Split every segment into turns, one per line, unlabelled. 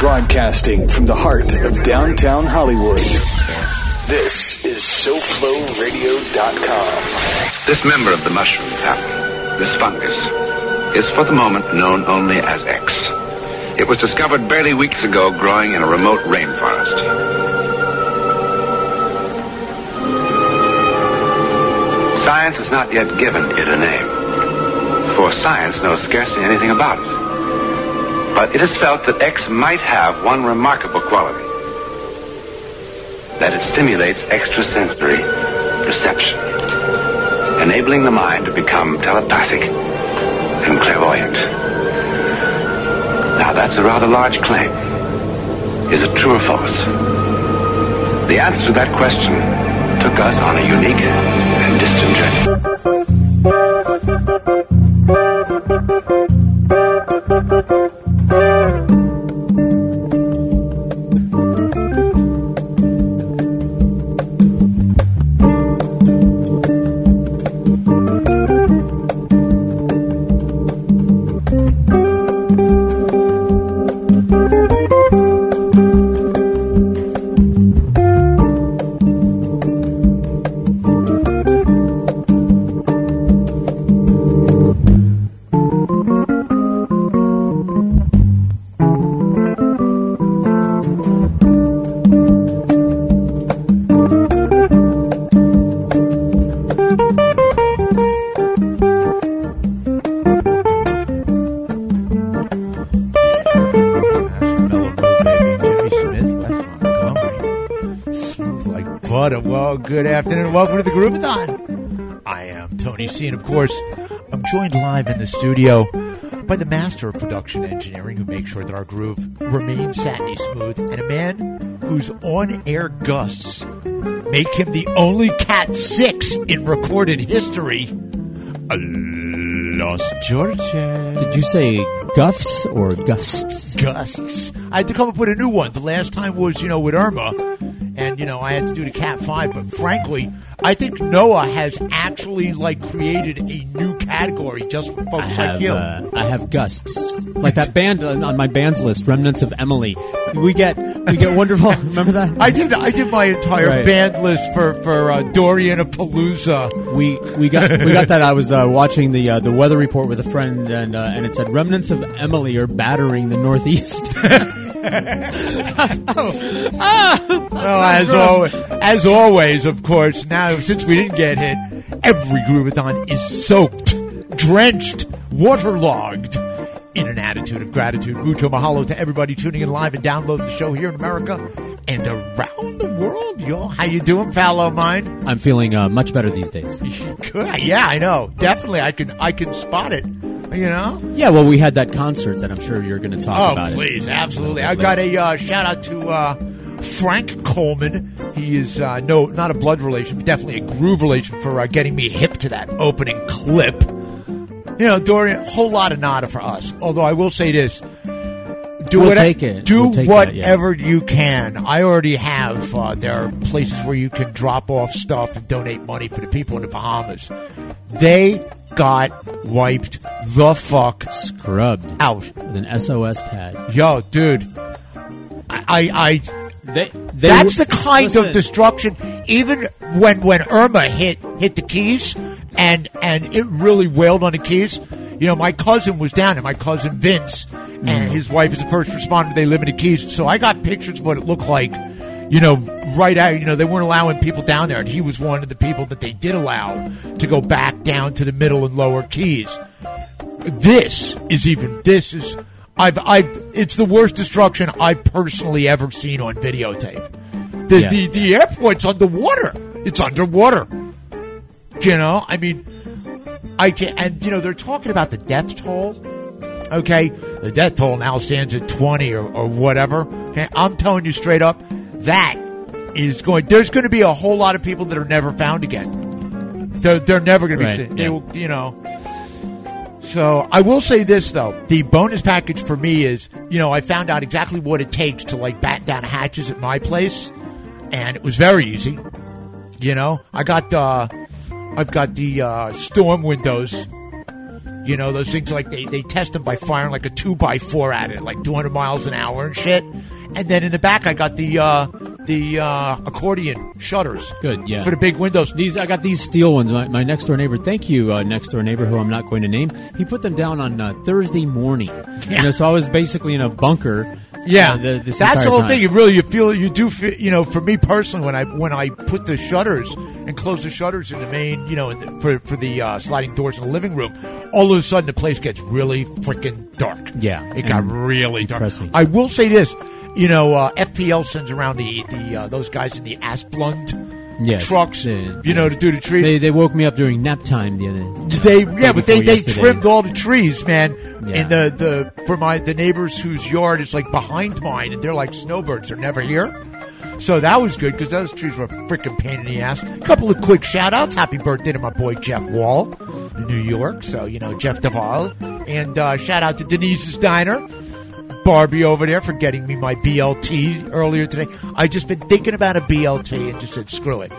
Broadcasting from the heart of downtown Hollywood. This is SoFloRadio.com.
This member of the mushroom family, this fungus, is for the moment known only as X. It was discovered barely weeks ago growing in a remote rainforest. Science has not yet given it a name, for science knows scarcely anything about it. But it is felt that X might have one remarkable quality that it stimulates extrasensory perception, enabling the mind to become telepathic and clairvoyant. Now, that's a rather large claim. Is it true or false? The answer to that question took us on a unique and distant journey.
Tony C. And of course, I'm joined live in the studio by the master of production engineering who makes sure that our groove remains satiny smooth and a man whose on air gusts make him the only Cat 6 in recorded history. Los Georgia.
Did you say guffs or gusts?
gusts. I had to come up with a new one. The last time was, you know, with Irma, and you know, I had to do the Cat Five. But frankly, I think Noah has actually like created a new category just for folks
I
like you.
uh, I have gusts, like that band on on my bands list, Remnants of Emily. We get we get wonderful. Remember that?
I did. I did my entire
Right.
band list for for uh, Dorian of Palooza.
we we got we got that. I was uh, watching the uh, the weather report with a friend, and uh, and it said remnants of Emily are battering the Northeast.
Well, as always, as always, of course. Now, since we didn't get hit, every Groovathon is soaked, drenched, waterlogged. In an attitude of gratitude, mucho mahalo to everybody tuning in live and downloading the show here in America and around the world. Yo, how you doing, fellow of mine?
I'm feeling uh, much better these days.
Good. Yeah, I know. Definitely, I can. I can spot it. You know.
Yeah, well, we had that concert that I'm sure you're going to talk
Oh,
about. it.
please, absolutely. I got a uh, shout out to uh, Frank Coleman. He is uh, no, not a blood relation, but definitely a groove relation for uh, getting me hip to that opening clip. You know, Dorian, a whole lot of nada for us. Although I will say this: do
We'll
whatever-
take it.
Do
We'll take that, yeah.
whatever you can. I already have. Uh, there are places where you can drop off stuff and donate money for the people in the Bahamas. They got wiped the fuck
Scrubbed
out.
with an SOS pad.
Yo, dude, I, I, I
They, they
that's
were-
the kind
listen,
of destruction. Even when when Irma hit hit the keys, and and it really wailed on the keys. You know, my cousin was down and My cousin Vince and mm. his wife is a first responder. They live in the keys, so I got pictures of what it looked like. You know, right out. You know, they weren't allowing people down there, and he was one of the people that they did allow to go back down to the middle and lower keys. This is even. This is. I've. I've. It's the worst destruction I've personally ever seen on videotape. The
Yeah.
the the airport's underwater. It's underwater. You know, I mean, I can and you know they're talking about the death toll. Okay, the death toll now stands at twenty or, or whatever. Okay, I'm telling you straight up, that is going. There's going to be a whole lot of people that are never found again. They're they're never going
Right,
to be. They
yeah.
will, you know. So I will say this though, the bonus package for me is, you know, I found out exactly what it takes to like bat down hatches at my place, and it was very easy. You know, I got uh, I've got the uh, storm windows You know, those things like they, they test them by firing like a two by four at it, like 200 miles an hour and shit. And then in the back, I got the uh, the uh, accordion shutters.
Good, yeah.
For the big windows.
These I got these steel ones. My, my next door neighbor, thank you, uh, next door neighbor, who I'm not going to name. He put them down on uh, Thursday morning. You know, so I was basically in a bunker.
Yeah,
uh, the- this
that's the whole
time.
thing. You really, you feel, you do feel, you know, for me personally, when I when I put the shutters and close the shutters in the main, you know, in the, for for the uh, sliding doors in the living room, all of a sudden the place gets really freaking dark.
Yeah,
it got really
depressing.
dark. I will say this, you know, uh, FPL sends around the the uh, those guys in the Asplundh
Yes.
trucks,
Yeah.
you know, to do the trees.
They, they woke me up during nap time the other.
They yeah, but they, they
yesterday.
trimmed all the trees, man.
Yeah.
And the the for my the neighbors whose yard is like behind mine, and they're like snowbirds. They're never here. So that was good because those trees were a freaking pain in the ass. A couple of quick shout outs. Happy birthday to my boy Jeff Wall in New York. So, you know, Jeff Duvall. And uh, shout out to Denise's Diner. Barbie over there for getting me my BLT earlier today. I just been thinking about a BLT and just said screw it.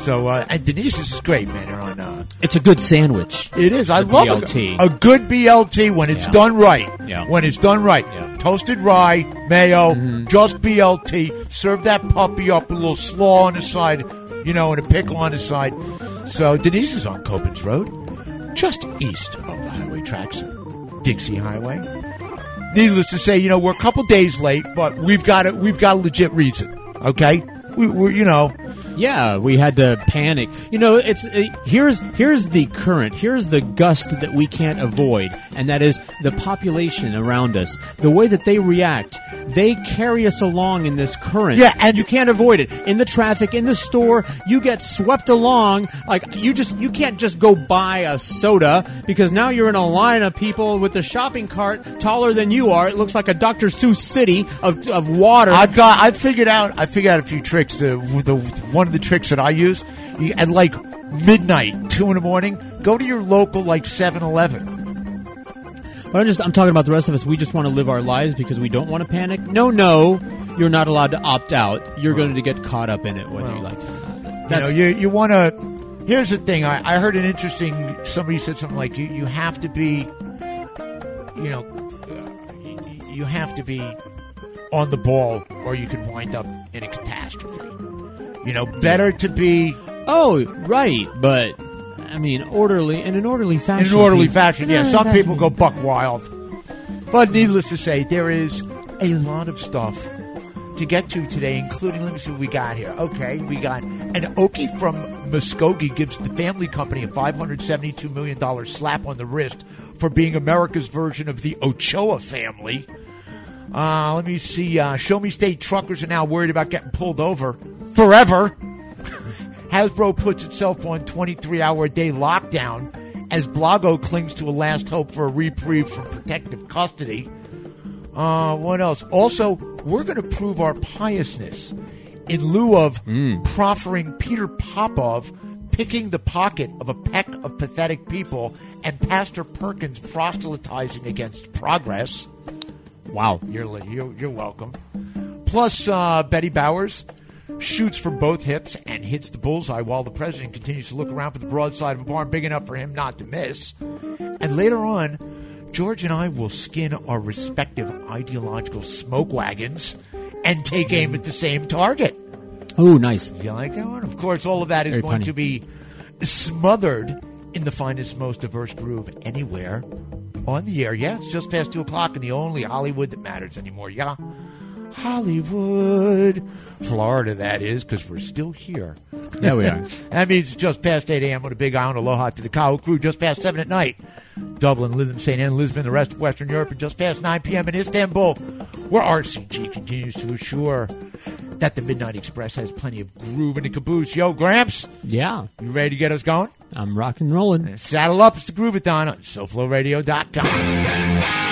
So uh, and Denise's is great, man. They're on uh,
It's a good sandwich.
it is. I love
BLT.
A, a good BLT when it's
Yeah.
done right.
Yeah.
When it's done right.
Yeah. Mm-hmm.
Toasted rye, mayo, just BLT. Serve that puppy up with a little slaw on the side, you know, and a pickle on the side. So Denise is on Copans Road, just east of the highway tracks, Dixie Highway. Needless to say, you know, we're a couple days late, but we've got a, we've got a legit reason. Okay, we, we're you know,
Yeah, we had to panic. You know, it's uh, here's here's the current. Here's the gust that we can't avoid, and that is the population around us. The way that they react, they carry us along in this current.
Yeah, and-
you can't avoid it. In the traffic, in the store, you get swept along. Like you just you can't just go buy a soda because now you're in a line of people with a shopping cart taller than you are. It looks like a Dr. Seuss city of of water.
I've got. I've figured out. I figured out a few tricks. Uh, with the one of the tricks that I use, you, at like midnight, two in the morning, go to your local like 7-Eleven.
But I'm just I'm talking about the rest of us. We just want to live our lives because we don't want to panic. No, no, you're not allowed to opt out. You're going to get caught up in it whether you like it or not.
You know,
That's
you you want to. Here's the thing. I, I heard an interesting. Somebody said something like you you have to be. You know, you, you have to be on the ball, or you could wind up in a catastrophe. You know, better to be
oh right, but I mean orderly in an orderly fashion.
in an orderly fashion. Yeah, some people go buck wild. But needless to say, there is a lot of stuff to get to today, including, let me see what we got here. Okay, we got an Okie from Muskogee gives the family company a $572 million slap on the wrist for being America's version of the Ochoa family. Uh, let me see. Uh, Show Me State truckers are now worried about getting pulled over forever. Hasbro puts itself on 23 hour a day lockdown as Blago clings to a last hope for a reprieve from protective custody. Uh, what else? Also, we're going to prove our piousness in lieu of proffering Peter Popoff picking the pocket of a peck of pathetic people and Pastor Perkins proselytizing against progress.
Wow.
You're, you're, you're welcome. Plus, uh, Betty Bowers shoots from both hips and hits the bullseye while the president continues to look around for the broadside of a barn big enough for him not to miss. And later on, George and I will skin our respective ideological smoke wagons and take aim at the same target.
Oh, nice.
You like that one? Of course, all of that is
Very
going
funny.
to be smothered in the finest, most diverse groove anywhere on the air. Yeah, it's just past 2 o'clock in the only Hollywood that matters anymore. Yeah. Hollywood. Florida, that is, because we're still here.
Yeah, we are.
That means it's just past 8 a.m. on a big island. Aloha to the Kyle crew. Just past 7 at night. Dublin, Lisbon, St. Anne, Lisbon, the rest of Western Europe, and just past 9 p.m. in Istanbul, where RCG continues to assure that the Midnight Express has plenty of groove in the caboose. Yo, Gramps,
Yeah,
you ready to get us going?
I'm rock and rolling.
Saddle up, it's the Groovathon on SoFloRadio.com.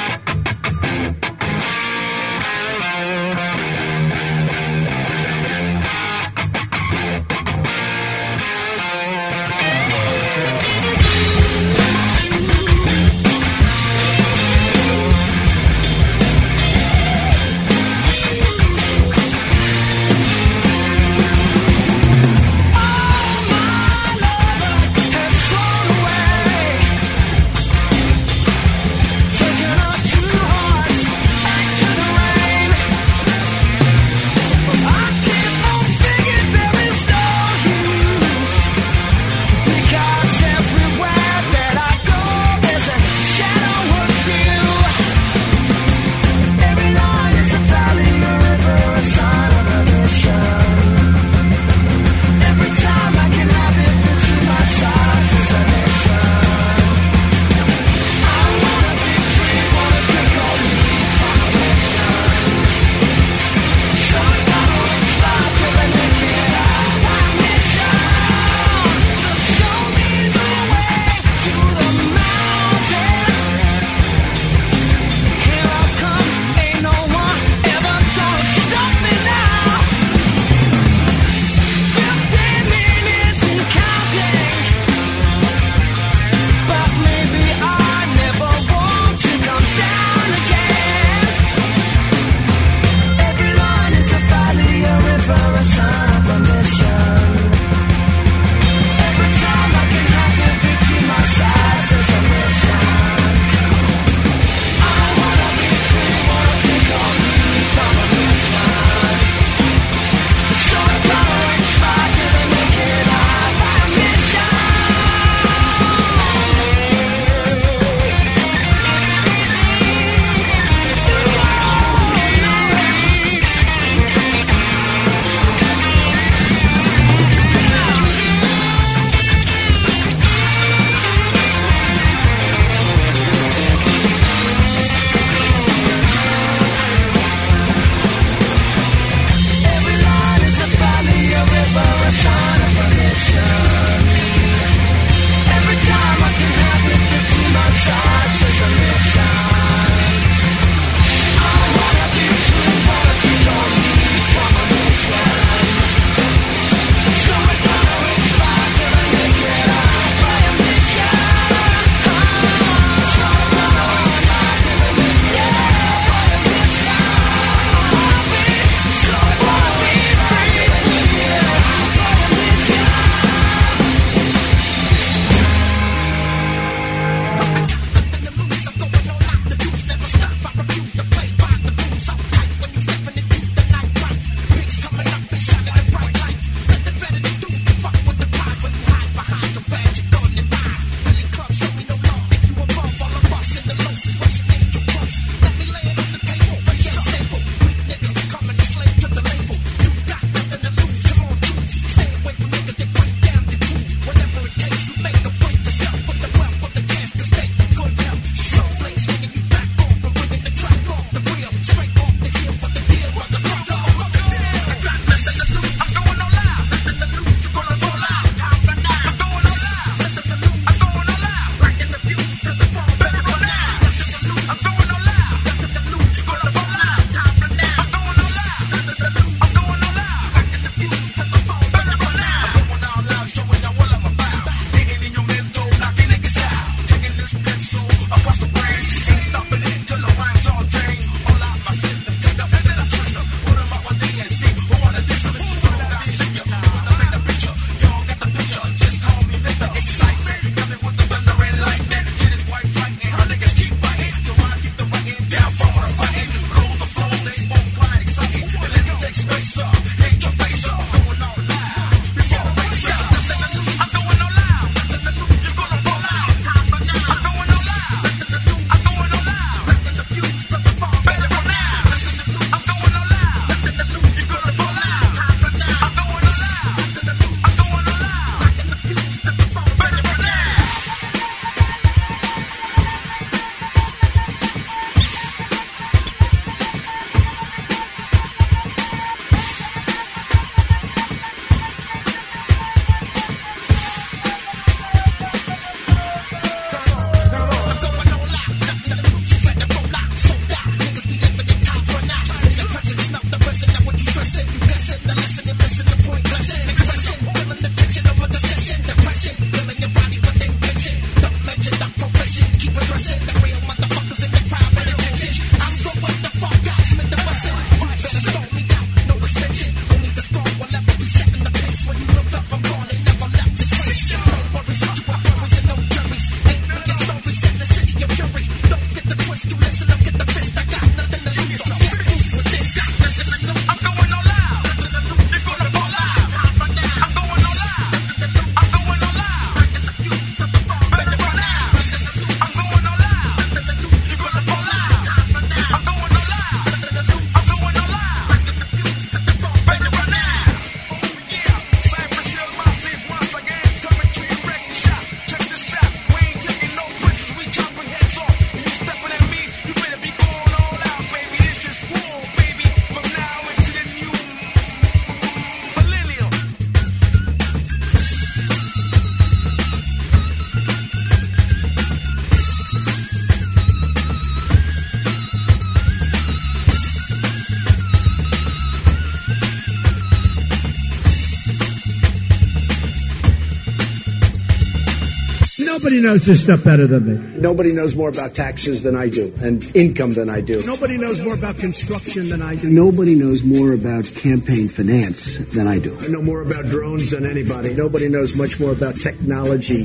Nobody knows this stuff better than me.
Nobody knows more about taxes than I do and income than I do.
Nobody knows more about construction than I do.
Nobody knows more about campaign finance than I do.
I know more about drones than anybody.
Nobody knows much more about technology,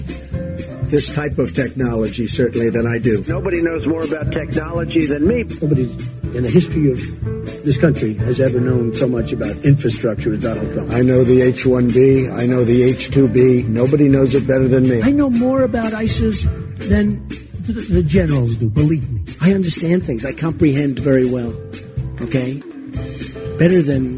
this type of technology, certainly, than I do.
Nobody knows more about technology than me.
Nobody in the history of this country has ever known so much about infrastructure as Donald Trump. I know the H 1B, I know the H 2B. Nobody knows it better than me. I know more about ISIS than the, the generals do, believe me. I understand things, I comprehend very well. Okay? Better than,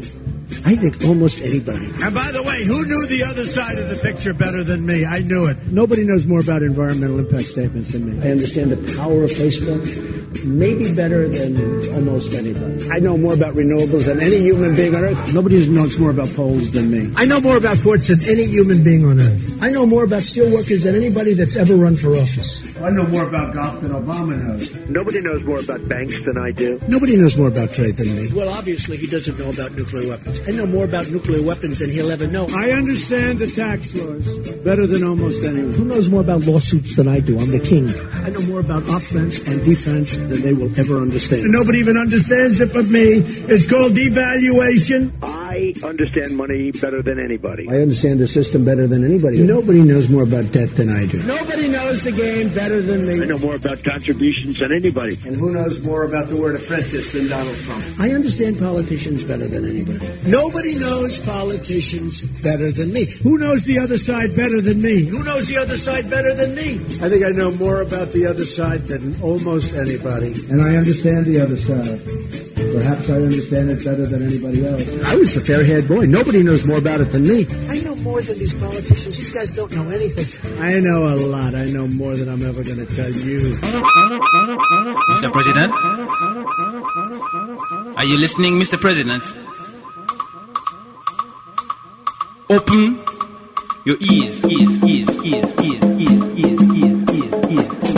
I think, almost anybody.
And by the way, who knew the other side of the picture better than me? I knew it.
Nobody knows more about environmental impact statements than me. I understand the power of Facebook maybe better than almost anybody. I know more about renewables than any human being on earth. Nobody knows more about polls than me.
I know more about courts than any human being on earth.
I know more about steelworkers than anybody that's ever run for office.
I know more about golf than Obama knows.
Nobody knows more about banks than I do.
Nobody knows more about trade than me. Well, obviously, he doesn't know about nuclear weapons. I know more about nuclear weapons than he'll ever know.
I understand the tax laws better than almost anyone.
Who knows more about lawsuits than I do? I'm the king. I know more about offense and defense than they will ever understand.
And nobody even understands it but me. It's called devaluation.
I understand money better than anybody.
I understand the system better than anybody. Nobody knows more about debt than I do.
Nobody knows the game better than me.
I know more about contributions than anybody.
And who knows more about the word apprentice than Donald Trump?
I understand politicians better than anybody. Nobody knows politicians better than me.
Who knows the other side better than me? Who knows the other side better than me?
I think I know more about the other side than almost anybody. And I understand the other side. Perhaps I understand it better than anybody else. I was the fair haired boy. Nobody knows more about it than me. I know more than these politicians. These guys don't know anything.
I know a lot. I know more than I'm ever going to tell you.
Mr. President? Are you listening, Mr. President? Open your ears, ears, ears, ears, ears, ears, ears, ears, ears, ears.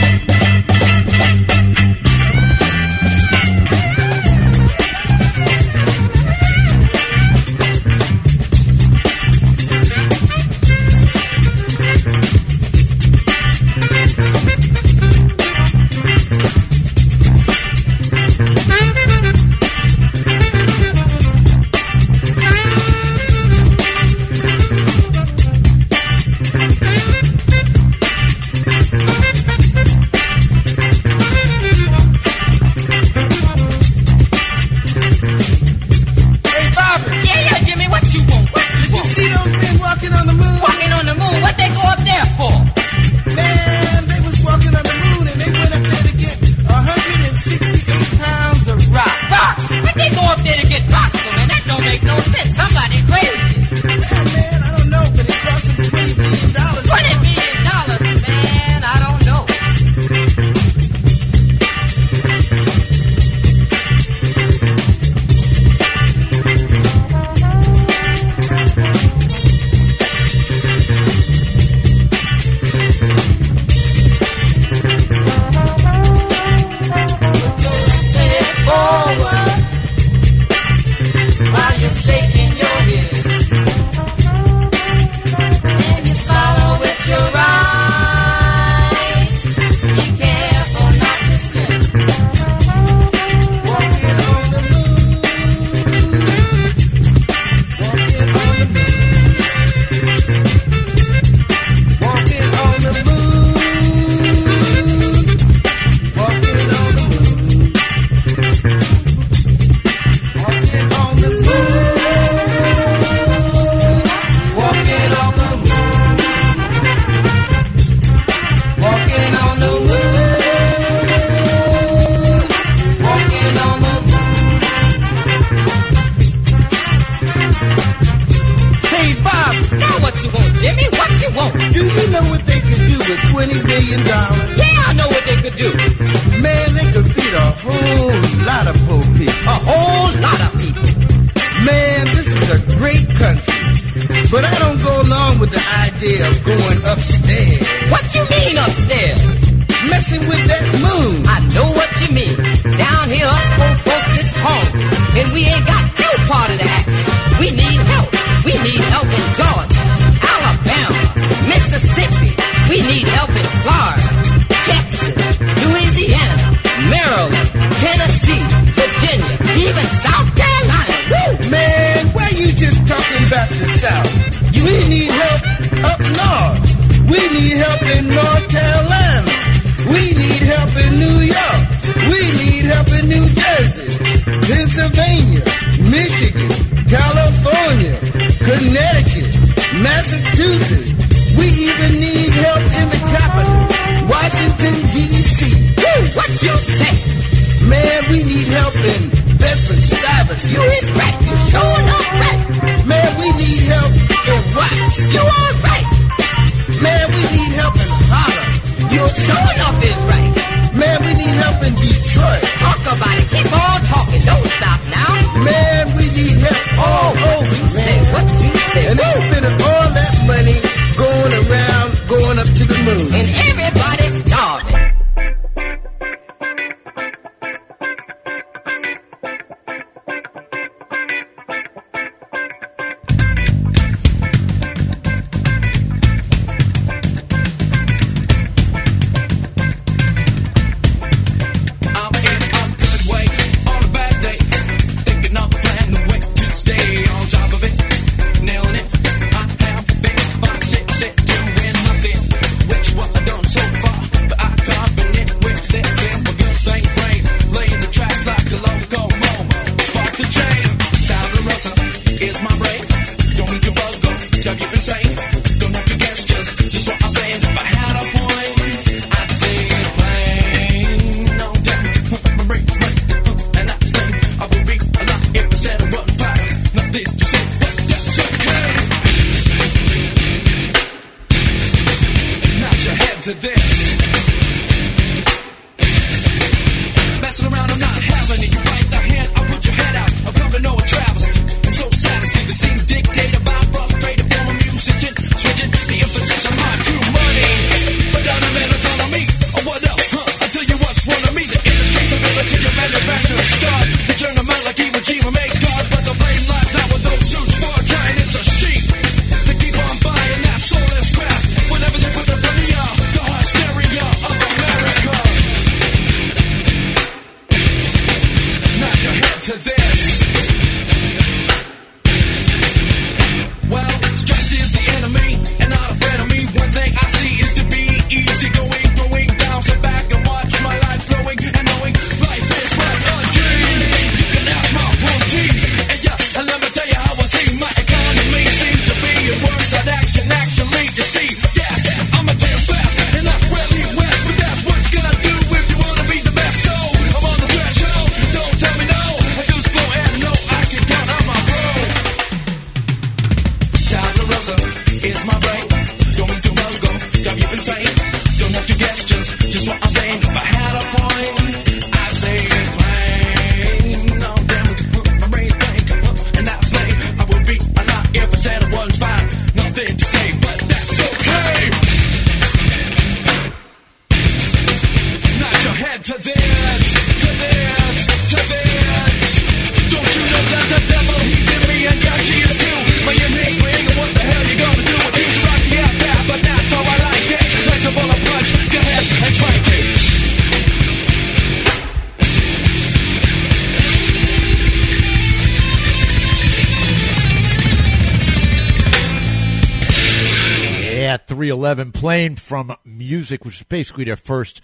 playing from music, which is basically their first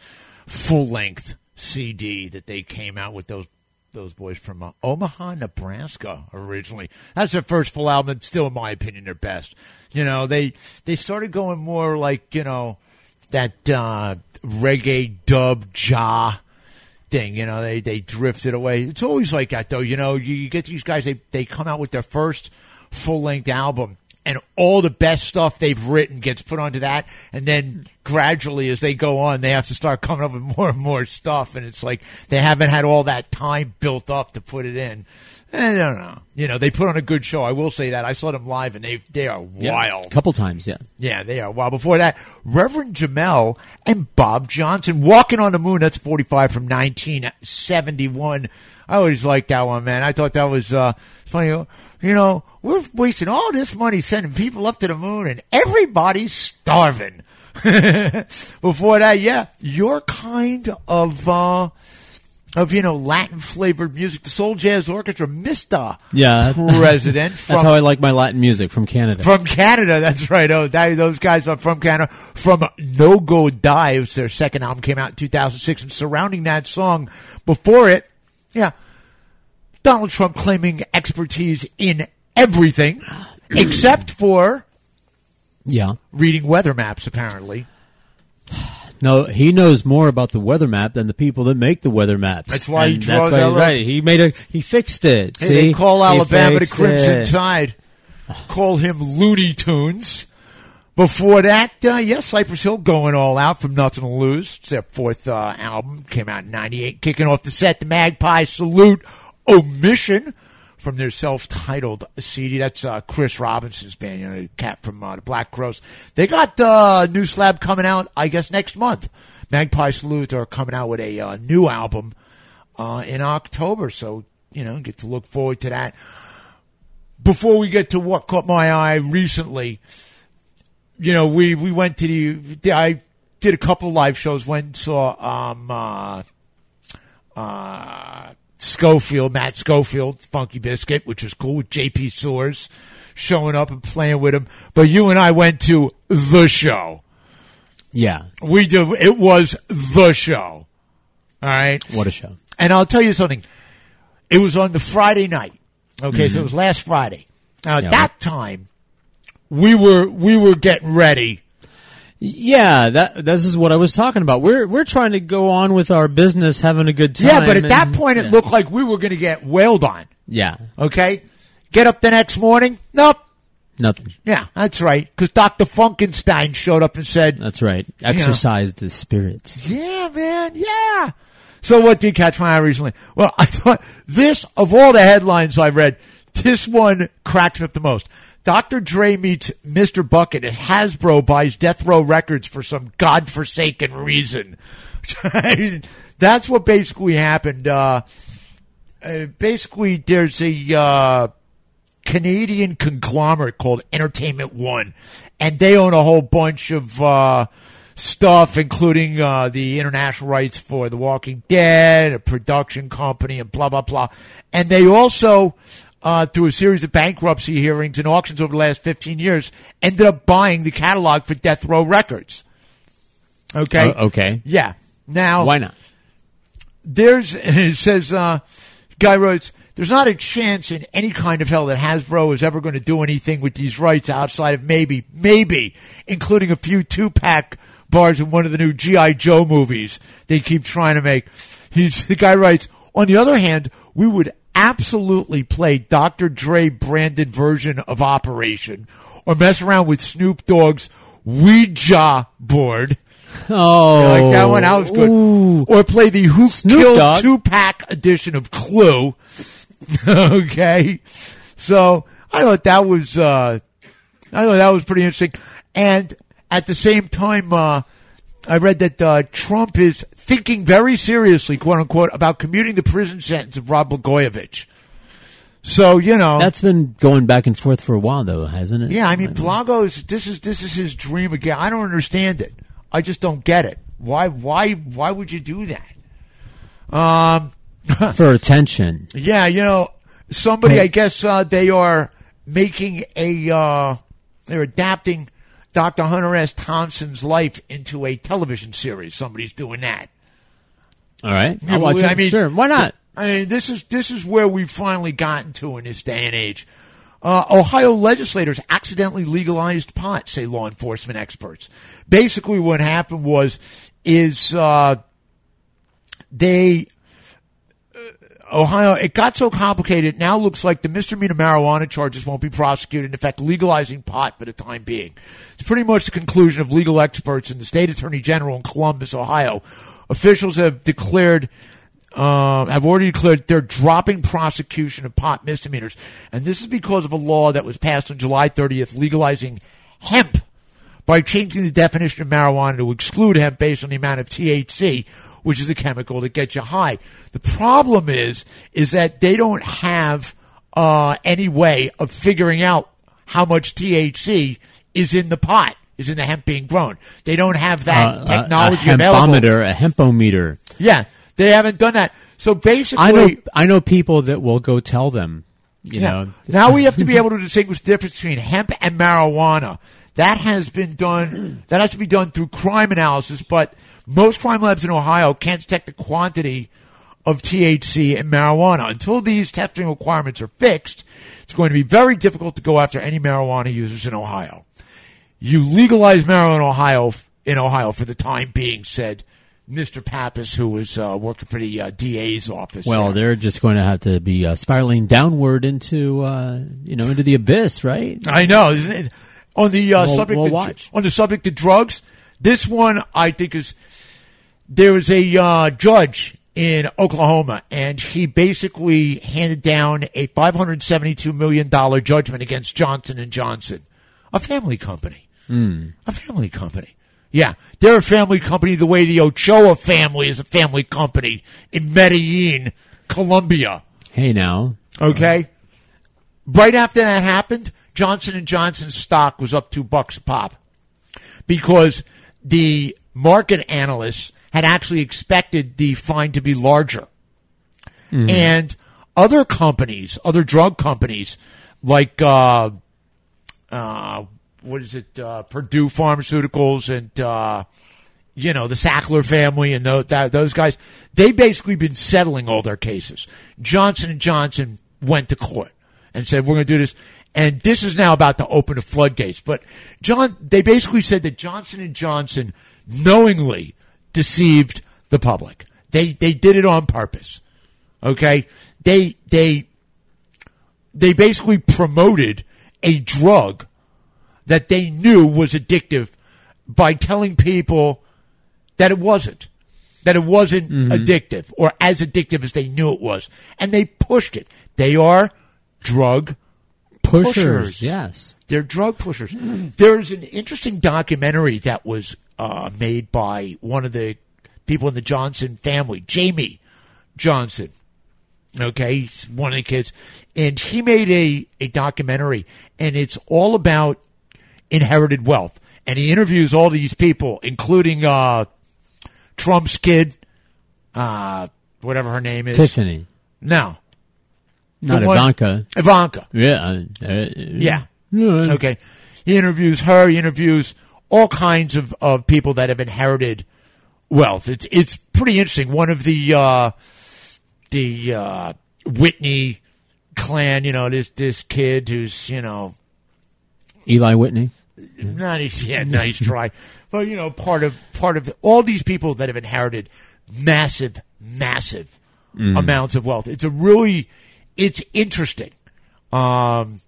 full length CD that they came out with those those boys from uh, Omaha, Nebraska originally. That's their first full album, and still, in my opinion, their best. You know, they they started going more like you know that uh, reggae dub ja thing. You know, they they drifted away. It's always like that, though. You know, you, you get these guys they they come out with their first full length album and all the best stuff they've written gets put onto that, and then gradually as they go on, they have to start coming up with more and more stuff, and it's like they haven't had all that time built up to put it in. I don't know. You know, they put on a good show. I will say that. I saw them live, and they they are
Yeah,
wild.
A couple times, yeah.
Yeah, they are. Well, before that, Reverend Jamel and Bob Johnson, Walking on the Moon. That's 45 from 1971. I always liked that one, man. I thought that was uh, funny. You know, we're wasting all this money sending people up to the moon, and everybody's starving. before that, yeah, your kind of. Uh, of you know Latin flavored music, the Soul Jazz Orchestra, Mister
Yeah.
President.
That's how I like my Latin music from Canada.
from Canada, that's right. Oh, that, those guys are from Canada. From No Go Dives, their second album came out in 2006, and surrounding that song, before it, yeah, Donald Trump claiming expertise in everything except for
yeah.
reading weather maps. Apparently,
No, he knows more about the weather map than the people that make the weather maps.
That's why he draws
that's why,
up.
right. He made a he fixed it.
Hey,
See?
they call Alabama the Crimson
it.
Tide. Call him Looney Tunes. Before that, uh, yeah, Cypress Hill going all out from Nothing to Lose. It's their fourth uh, album. Came out in 98. Kicking off the set, the Magpie Salute Omission from their self-titled CD. That's uh, Chris Robinson's band, you know, the cat from uh, the Black Crowes. They got uh, a new slab coming out, I guess, next month. Magpie Salute are coming out with a uh, new album uh, in October, so, you know, get to look forward to that before we get to what caught my eye recently, you know, we, we went to the, I did a couple of live shows, went saw, um, uh, uh, Schofield, Matt Schofield, Funky Biscuit, which was cool with JP Soars showing up and playing with him. But you and I went to the show.
Yeah.
We did, it was the show. All right.
What a show.
And I'll tell you something. It was on the Friday night. Okay, so
Mhm.
it was last Friday. Now at
Yeah.
that time, we were we were getting ready.
Yeah, that this is what I was talking about. We're we're trying to go on with our business, having a good time.
Yeah, but at that
and-
point, it
yeah.
looked like we were going to get wailed on.
Yeah,
Okay, get up the next morning. Nope.
nothing.
Yeah, that's right. Because Doctor Funkenstein showed up and said,
That's right. Exercise the spirits.
"Yeah, man, yeah." So what did catch my eye recently? Well, I thought this of all the headlines I read, this one cracks me up the most. Dr. Dre meets Mr. Bucket as Hasbro buys Death Row Records for some godforsaken reason. That's what basically happened. Uh, uh, basically, there's a uh, Canadian conglomerate called Entertainment One, and they own a whole bunch of uh, stuff, including uh, the international rights for The Walking Dead, a production company, and blah blah blah. And they also, uh, through a series of bankruptcy hearings and auctions over the last fifteen years, ended up buying the catalog for Death Row Records. Okay.
Uh, okay.
Yeah. Now,
Why not?
there's it says uh guy writes there's not a chance in any kind of hell that Hasbro is ever going to do anything with these rights outside of maybe maybe including a few Tupac bars in one of the new GI Joe movies they keep trying to make he's the guy writes on the other hand we would absolutely play Dr. Dre branded version of Operation or mess around with Snoop Dogg's Ouija board
Oh,
you like that one? That was good.
Ooh.
Or play the Who
Snoop
Killed
Dogg.
Tupac edition of Clue. okay, so I thought that was uh, I thought that was pretty interesting. And at the same time, uh, I read that uh, Trump is thinking very seriously, quote unquote, about commuting the prison sentence of Rod Blagojevich. So you know
That's been going back and forth for a while, though, hasn't it?
yeah, I mean, Blago's this is this is his dream again. I don't understand it. I just don't get it. Why why why would you do that? Um,
for attention.
yeah, you know, somebody. I guess uh, they are making a uh, they're adapting Dr. Hunter S. Thompson's life into a television series. Somebody's doing that.
All right, I'll watch.
I mean,
sure, why not?
I mean, this is this is where we've finally gotten to in this day and age. Uh, Ohio legislators accidentally legalized pot, say law enforcement experts. Basically, what happened was is uh, they Ohio, it got so complicated. It now looks like the misdemeanor marijuana charges won't be prosecuted. In fact, legalizing pot for the time being. It's pretty much the conclusion of legal experts and the state attorney general in Columbus, Ohio. Officials have declared, uh, have already declared they're dropping prosecution of pot misdemeanors. And this is because of a law that was passed on July 30th legalizing hemp by changing the definition of marijuana to exclude hemp based on the amount of THC, which is a chemical that gets you high. The problem is, is that they don't have uh, any way of figuring out how much THC is in the pot, is in the hemp being grown. They don't have that
Uh,
technology
a, a
available.
hempometer, a hempometer.
Yeah, they haven't done that. So basically,
I know. I know people that will go tell them. You
Yeah.
know,
now we have to be able to distinguish the difference between hemp and marijuana. That has been done. That has to be done through crime analysis, but most crime labs in Ohio can't detect the quantity of THC in marijuana until these testing requirements are fixed. It's going to be very difficult to go after any marijuana users in Ohio. You legalize marijuana in Ohio in Ohio for the time being," said Mr. Pappas, who was uh, working for the uh, DA's office.
well,
there.
they're just going to have to be uh, spiraling downward into, uh, you know, into the abyss, right?
I know. On the uh,
We'll-
subject
we'll
of, on the subject of drugs, this one I think is there was a uh, judge in Oklahoma, and he basically handed down a five hundred seventy-two million dollar judgment against Johnson and Johnson, a family company,
Hmm.
a family company. Yeah, they're a family company the way the Ochoa family is a family company in Medellin, Colombia.
Hey, now.
Okay. Right after that happened, Johnson and Johnson's stock was up two bucks a pop because the market analysts had actually expected the fine to be larger.
Mm-hmm.
And other companies, other drug companies, like uh, uh, what is it, uh, Purdue Pharmaceuticals and uh, you know the Sackler family and those, that, those guys, they basically been settling all their cases. Johnson and Johnson went to court and said we're going to do this, and this is now about to open the floodgates. But John, they basically said that Johnson and Johnson knowingly deceived the public. They they did it on purpose. Okay, they they they basically promoted a drug that they knew was addictive by telling people that it wasn't. That it wasn't mm-hmm. addictive or as addictive as they knew it was. And they pushed it. They are drug
Pushers,
pushers.
yes.
They're drug pushers. There's an interesting documentary that was uh, made by one of the people in the Johnson family, Jamie Johnson. Okay, he's one of the kids, and he made a, a documentary, and it's all about inherited wealth. And he interviews all these people, including uh, Trump's kid, uh, whatever her name is,
Tiffany.
No,
Not
one-
Ivanka.
Ivanka.
Yeah.
Yeah.
Yeah.
Okay. He interviews her. He interviews all kinds of, of people that have inherited wealth. It's it's pretty interesting. One of the uh, the uh, Whitney clan, you know, this this kid who's you know
Eli Whitney.
nice, yeah, nice try, but you know, part of part of all these people that have inherited massive, massive
Mm.
amounts of wealth. It's a really, it's interesting um,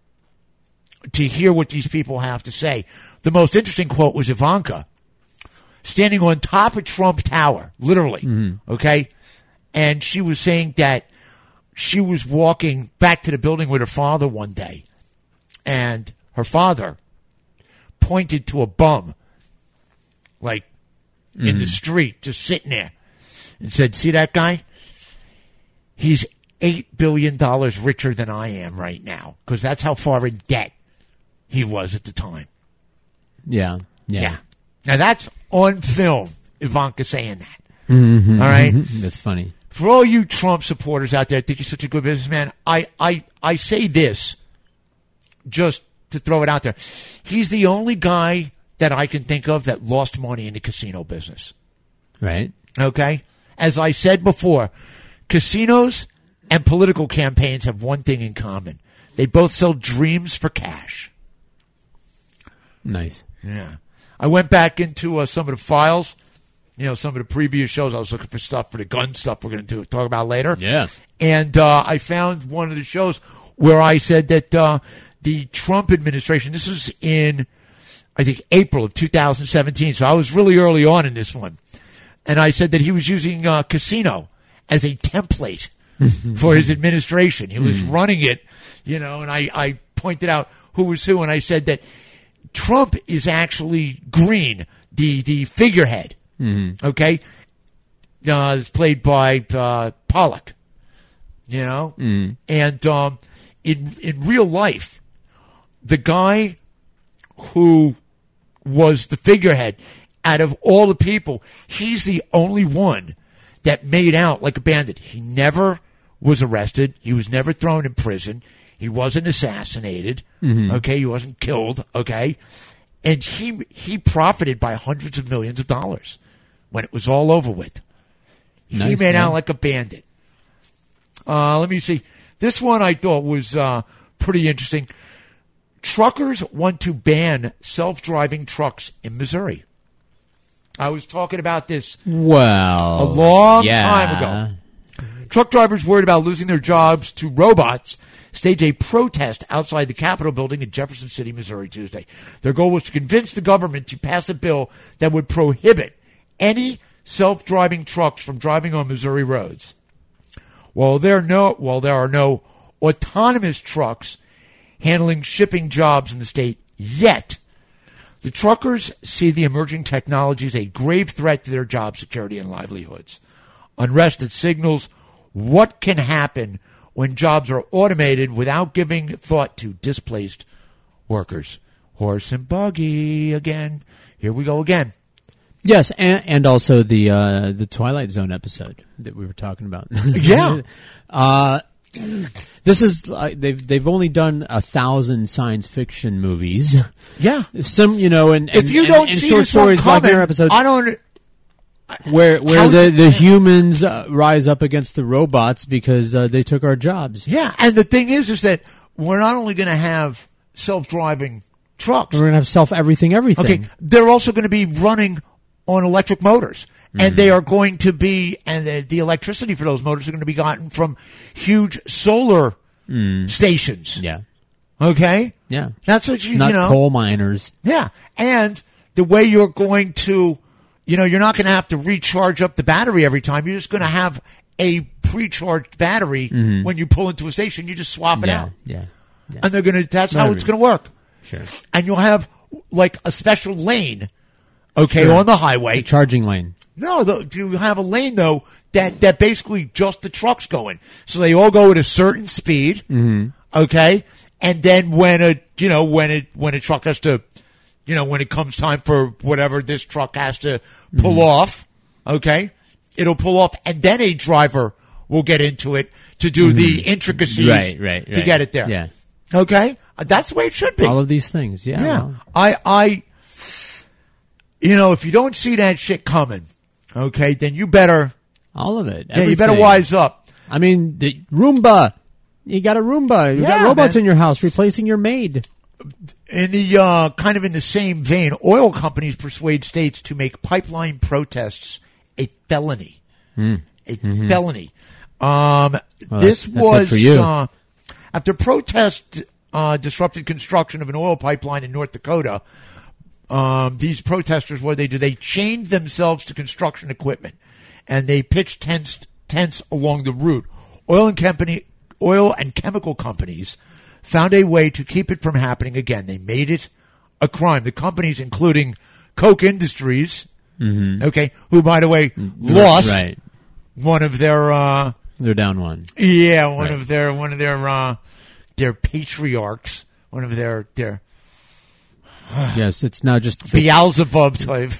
to hear what these people have to say. The most interesting quote was Ivanka standing on top of Trump Tower, literally. Mm-hmm. Okay, and she was saying that she was walking back to the building with her father one day, and her father pointed to a bum, like in the mm-hmm. street, just sitting there, and said, "See that guy? He's eight billion dollars richer than I am right now, because that's how far in debt he was at the time."
Yeah. Yeah.
Yeah. Now that's on film. Ivanka saying that.
Mhm.
All right.
That's funny.
For all you Trump supporters out there, think he's such a good businessman. I, I, I say this just to throw it out there. He's the only guy that I can think of that lost money in the casino business.
Right.
Okay? As I said before, casinos and political campaigns have one thing in common. They both sell dreams for cash.
Nice.
Yeah. I went back into uh, some of the files. you know, some of the previous shows. I was looking for stuff for the gun stuff we're going to do talk about later.
Yeah.
and uh, I found one of the shows where I said that uh, the Trump administration. This was in, I think, April of 2017. So I was really early on in this one, and I said that he was using uh, casino as a template for his administration. He was running it, you know, and I, I pointed out who was who, and I said that Trump is actually green, the the figurehead. Okay, uh, it's played by uh, Pollak. You know, and um, in in real life, the guy who was the figurehead out of all the people, he's the only one that made out like a bandit. He never was arrested. He was never thrown in prison. He wasn't assassinated. Okay, he wasn't killed. Okay, and he he profited by hundreds of millions of dollars when it was all over with. he made
yeah.
out like a bandit. Uh, let me see. This one I thought was uh, pretty interesting. Truckers want to ban self-driving trucks in Missouri. I was talking about this
Well,
a long
yeah.
time ago. Truck drivers worried about losing their jobs to robots staged a protest outside the Capitol building in Jefferson City, Missouri Tuesday. Their goal was to convince the government to pass a bill that would prohibit any self-driving trucks from driving on Missouri roads. While there no while there are no autonomous trucks handling shipping jobs in the state yet, the truckers see the emerging technology as a grave threat to their job security and livelihoods. Unrest that signals what can happen when jobs are automated without giving thought to displaced workers. Horse and buggy again. Here we go again.
Yes, and, and also the uh, the Twilight Zone episode that we were talking about.
Yeah.
uh, this is uh, they've they've only done a thousand science fiction movies.
Yeah.
Some you know, and, and
if you
and-
don't
and
see
short stories,
coming,
Mirror episodes,
I don't.
Where where
How-
the the humans uh, rise up against the robots because uh, they took our jobs.
Yeah, and the thing is, is that we're not only going to have self-driving trucks.
We're gonna have self everything everything.
Okay, they're also going to be running on electric motors. And they are going to be, and the, the electricity for those motors are going to be gotten from huge solar stations.
Yeah,
Okay?
yeah.
That's what you,
Not
you know.
coal miners.
Yeah. And the way you're going to, you know, you're not going to have to recharge up the battery every time. You're just going to have a pre-charged battery when you pull into a station. You just swap it
Yeah,
out.
yeah, yeah.
And they're going to, that's how it's going to work.
Sure.
And you'll have like a special lane, okay,
Sure.
on the highway.
Charging lane.
No, the, you have a lane though that that basically just the trucks go in, so they all go at a certain speed. Mm-hmm. Okay, and then when a you know when it when a truck has to, you know when it comes time for whatever this truck has to pull
Mm-hmm.
off, okay, it'll pull off, and then a driver will get into it to do the intricacies
Mm-hmm. Right, right,
to get it there.
Yeah.
Okay, that's the way it should be.
All of these things. Yeah.
Yeah.
well,
I, I, you know, if you don't see that shit coming, okay, then you better,
all of it.
yeah, you better wise up.
I mean, the Roomba. You got a Roomba. You got robots
man.
in your house replacing your maid.
In the, uh, kind of in the same vein, oil companies persuade states to make pipeline protests a felony. A felony. Um.
Well,
this
that's- that's it
was, uh, after protest, uh, disrupted construction of an oil pipeline in North Dakota, um, these protesters, what did they do? They chained themselves to construction equipment, and they pitched tents tents along the route. Oil and company, oil and chemical companies found a way to keep it from happening again. They made it a crime. The companies, including Koch Industries, okay, who by the way lost
Right.
one of their, uh,
They're down one.
yeah, one
Right.
of their one of their uh, their patriarchs, one of their their
yes, it's now just
Beelzebub type.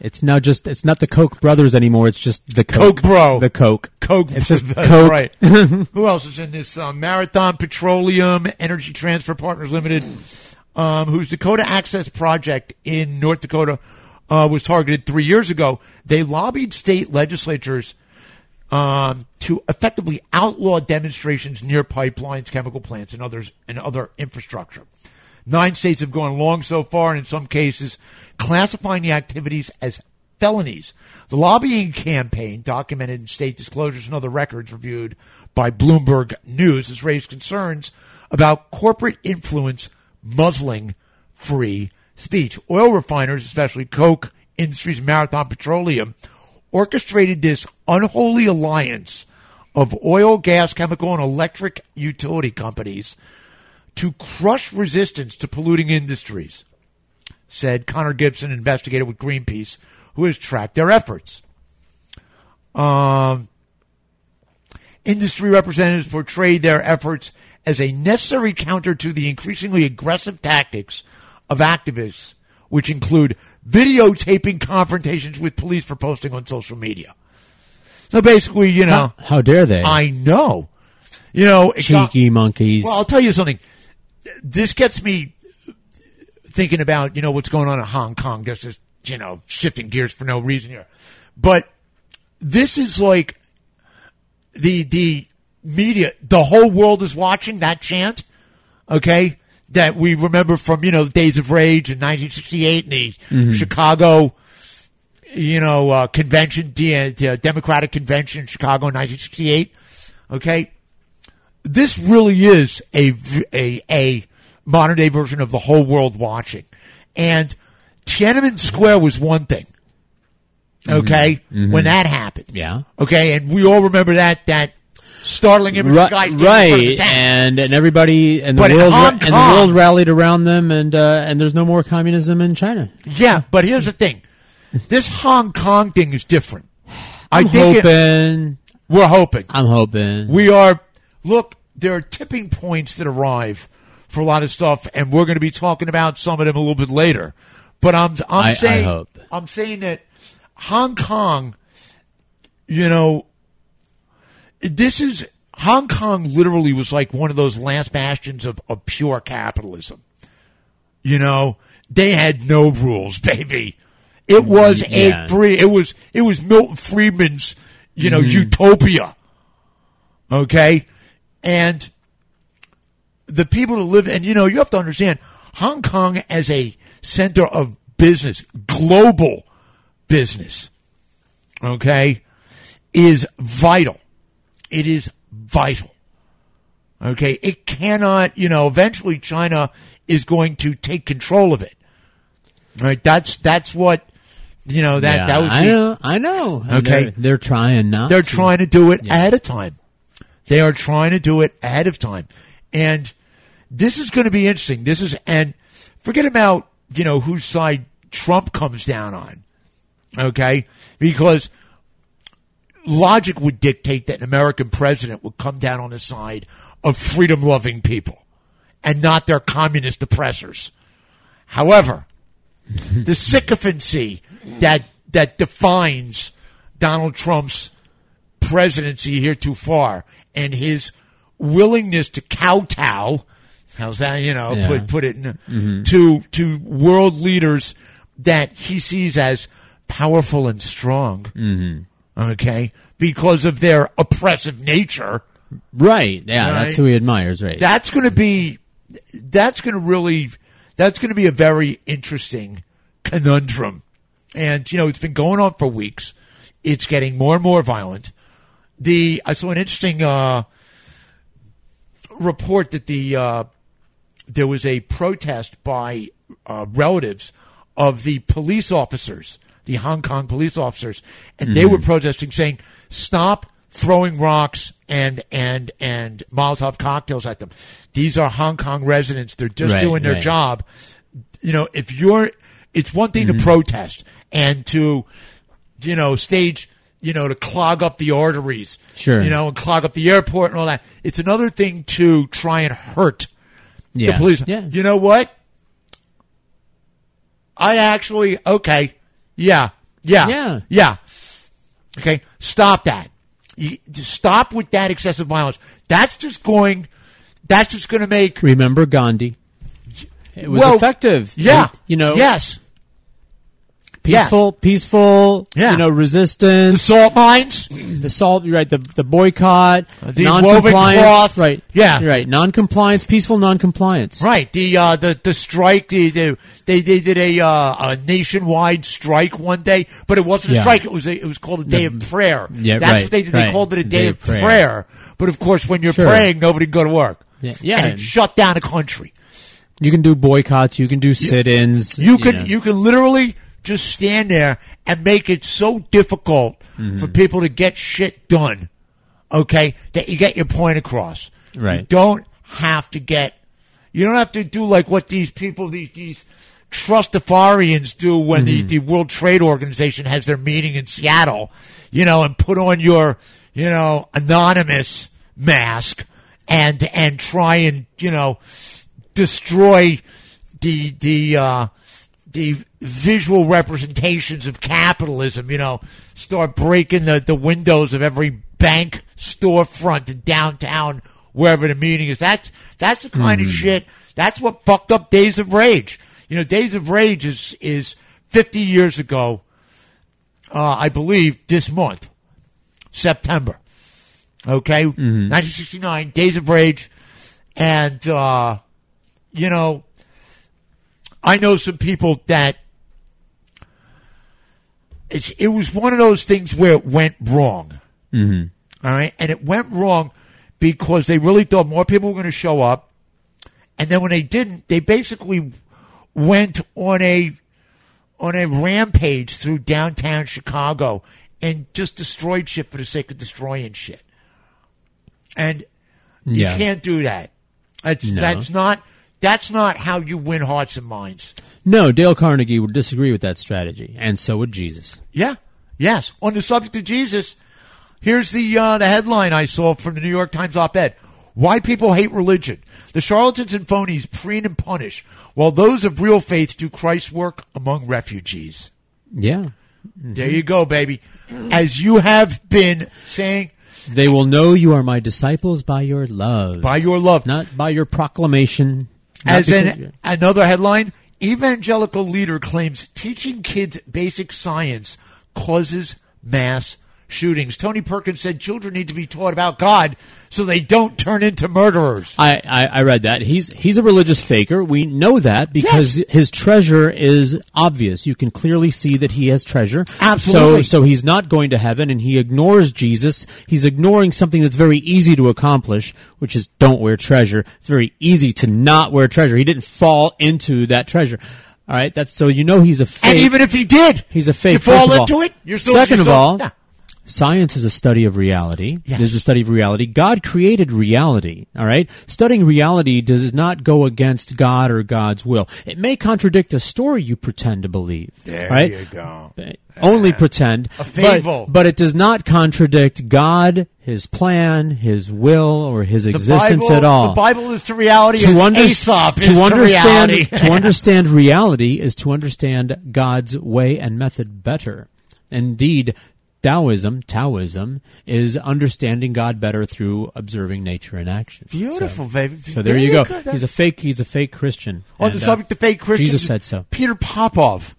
It's now just it's not the Koch brothers anymore. It's just the
Coke
Coke,
bro.
The Coke.
Coke.
It's just
that's
Coke.
Right. Who else is in this? Uh, Marathon Petroleum Energy Transfer Partners Limited, um, whose Dakota Access project in North Dakota uh, was targeted three years ago. They lobbied state legislatures um, to effectively outlaw demonstrations near pipelines, chemical plants, and others and other infrastructure. Nine states have gone along so far, and in some cases, classifying the activities as felonies. The lobbying campaign, documented in state disclosures and other records reviewed by Bloomberg News, has raised concerns about corporate influence muzzling free speech. Oil refiners, especially Koch Industries Marathon Petroleum, orchestrated this unholy alliance of oil, gas, chemical, and electric utility companies to crush resistance to polluting industries, said Connor Gibson, investigator with Greenpeace, who has tracked their efforts. Um, industry representatives portrayed their efforts as a necessary counter to the increasingly aggressive tactics of activists, which include videotaping confrontations with police for posting on social media. So basically, you know,
How, how dare they?
I know, you know, it got-
Cheeky monkeys.
well, I'll tell you something. This gets me thinking about you know what's going on in Hong Kong. Just as you know, shifting gears for no reason here, but this is like the the media. The whole world is watching that chant. Okay, that we remember from you know Days of Rage in 1968 and the
Mhm.
Chicago you know, uh, convention, the, the Democratic convention in Chicago in 1968. Okay. This really is a, a, a modern day version of the whole world watching. And Tiananmen Square was one thing. Okay.
Mhm.
When that happened.
Yeah.
Okay. And we all remember that, that startling image of the guy
Right,
standing in front of the
right, and and everybody and the
But
world
Hong
and the world rallied around them, and uh, and there's no more communism in China.
Yeah, but here's the thing: this Hong Kong thing is different. I
I'm
think it-
hoping.
we're hoping.
I'm hoping.
We are. Look, there are tipping points that arrive for a lot of stuff, and we're going to be talking about some of them a little bit later. But I'm I'm
I- I
saying
hope.
I'm saying that Hong Kong, you know, this is Hong Kong. Literally was like one of those last bastions of, of pure capitalism. You know, they had no rules, baby. It was
Yeah.
a free. It was it was Milton Friedman's, you know,
Mhm.
utopia. Okay, and the people that live, and you know, you have to understand Hong Kong as a center of business, global business, okay, is vital. It is vital. Okay, it cannot, you know, eventually China is going to take control of it. Right? That's that's what you know that
Yeah,
that was
I
the-
know. I know.
Okay.
they're, they're trying not.
they're
to.
trying to do it ahead of time. They are trying to do it ahead of time. And this is going to be interesting. This is, and forget about, you know, whose side Trump comes down on. Okay? Because logic would dictate that an American president would come down on the side of freedom loving people and not their communist oppressors. However, the sycophancy that that defines Donald Trump's presidency heretofar and his willingness to kowtow how's that you know
Yeah.
put put it in,
Mhm.
to to world leaders that he sees as powerful and strong
Mhm.
okay because of their oppressive nature
Right. Yeah,
Right?
that's who he admires. Right.
that's going to be that's going to really that's going to be a very interesting conundrum and you know it's been going on for weeks it's getting more and more violent the i saw an interesting uh report that the uh there was a protest by uh, relatives of the police officers, the Hong Kong police officers, and they
Mhm.
were protesting, saying, "Stop throwing rocks and and and Molotov cocktails at them. These are Hong Kong residents. They're just
Right,
doing their
right.
job. You know, if you're, it's one thing
Mhm.
to protest and to, you know, stage." You know, to clog up the arteries,
Sure.
You know, and clog up the airport and all that. It's another thing to try and hurt
Yeah.
the police.
Yeah.
You know what? I actually okay. Yeah. Yeah.
Yeah.
Yeah. Okay. Stop that. You, stop with that excessive violence. That's just going. That's just going to make.
Remember Gandhi. It was
Well,
effective.
Yeah.
And, you know.
Yes.
Peaceful, peaceful.
Yeah.
you know, resistance.
The salt mines,
the salt, You're right? The the boycott,
the
non-compliance,
cloth.
right?
Yeah.
right. Non-compliance, peaceful non-compliance.
Right. The uh, the the strike. The, the, they they did a uh, a nationwide strike one day, but it wasn't a
Yeah.
strike. It was a, it was called a day of prayer.
Yeah,
That's
right,
what they did. They called it a day,
Day
of
prayer.
prayer. But of course, when you're
Sure.
praying, nobody can go to work.
Yeah, yeah.
And it shut down a country.
You can do boycotts. You can do sit-ins.
You can
know.
you can literally just stand there and make it so difficult
Mm-hmm.
for people to get shit done. Okay, that you get your point across.
Right.
You don't have to get. You don't have to do like what these people these these trustafarians do when the,
Mm-hmm.
the World Trade Organization has their meeting in Seattle. You know, and put on your you know anonymous mask and and try and you know destroy the the uh, the visual representations of capitalism. You know, start breaking the the windows of every bank storefront in downtown wherever the meeting is. That's that's the kind of shit. That's what fucked up Days of Rage. You know, Days of Rage is is fifty years ago. Uh, I believe this month, September. Okay, 1969, Days of Rage, and uh, you know, I know some people that it's, it was one of those things where it went wrong.
Mm-hmm.
All right, and it went wrong because they really thought more people were going to show up, and then when they didn't, they basically went on a on a rampage through downtown Chicago and just destroyed shit for the sake of destroying shit. And
Yeah.
you can't do that. That's
No.
that's not that's not how you win hearts and minds.
No, Dale Carnegie would disagree with that strategy, and so would Jesus.
Yeah. Yes. On the subject of Jesus, here's the uh, the headline I saw from the New York Times op-ed: Why people hate religion. The charlatans and phonies preen and punish, while those of real faith do Christ's work among refugees.
Yeah.
There you go, baby. As you have been saying,
They will know you are my disciples by your love,
by your love,
not by your proclamation.
As in another headline, evangelical leader claims teaching kids basic science causes mass shootings. Tony Perkins said children need to be taught about God so they don't turn into murderers.
I, I, I read that. He's he's a religious faker. We know that because his treasure is obvious. You can clearly see that he has treasure.
Absolutely.
So so he's not going to heaven and he ignores Jesus. He's ignoring something that's very easy to accomplish, which is don't wear treasure. It's very easy to not wear treasure. He didn't fall into that treasure. All right, that's so you know he's a fake.
And even if he did,
he's a fake.
you fall into it, you're still-
Second
you're
of all,
Yeah.
Science is a study of reality.
Yes.
Is a study of reality. God created reality. All right. Studying reality does not go against God or God's will. It may contradict a story you pretend to believe.
There
right?
you go.
Only ah. pretend.
A fable.
But, but it does not contradict God, His plan, His will, or His existence
Bible-
at all
The Bible is to reality
to, under-
Aesop is
to
to
understand
reality.
to understand reality is to understand God's way and method better. Indeed, Taoism, Taoism is understanding God better through observing nature in action.
Beautiful,
so,
baby.
So there, you
you
go.
go.
He's a fake. He's a fake Christian.
On
And,
the
uh,
subject of fake Christians,
Jesus said so.
Peter Popoff,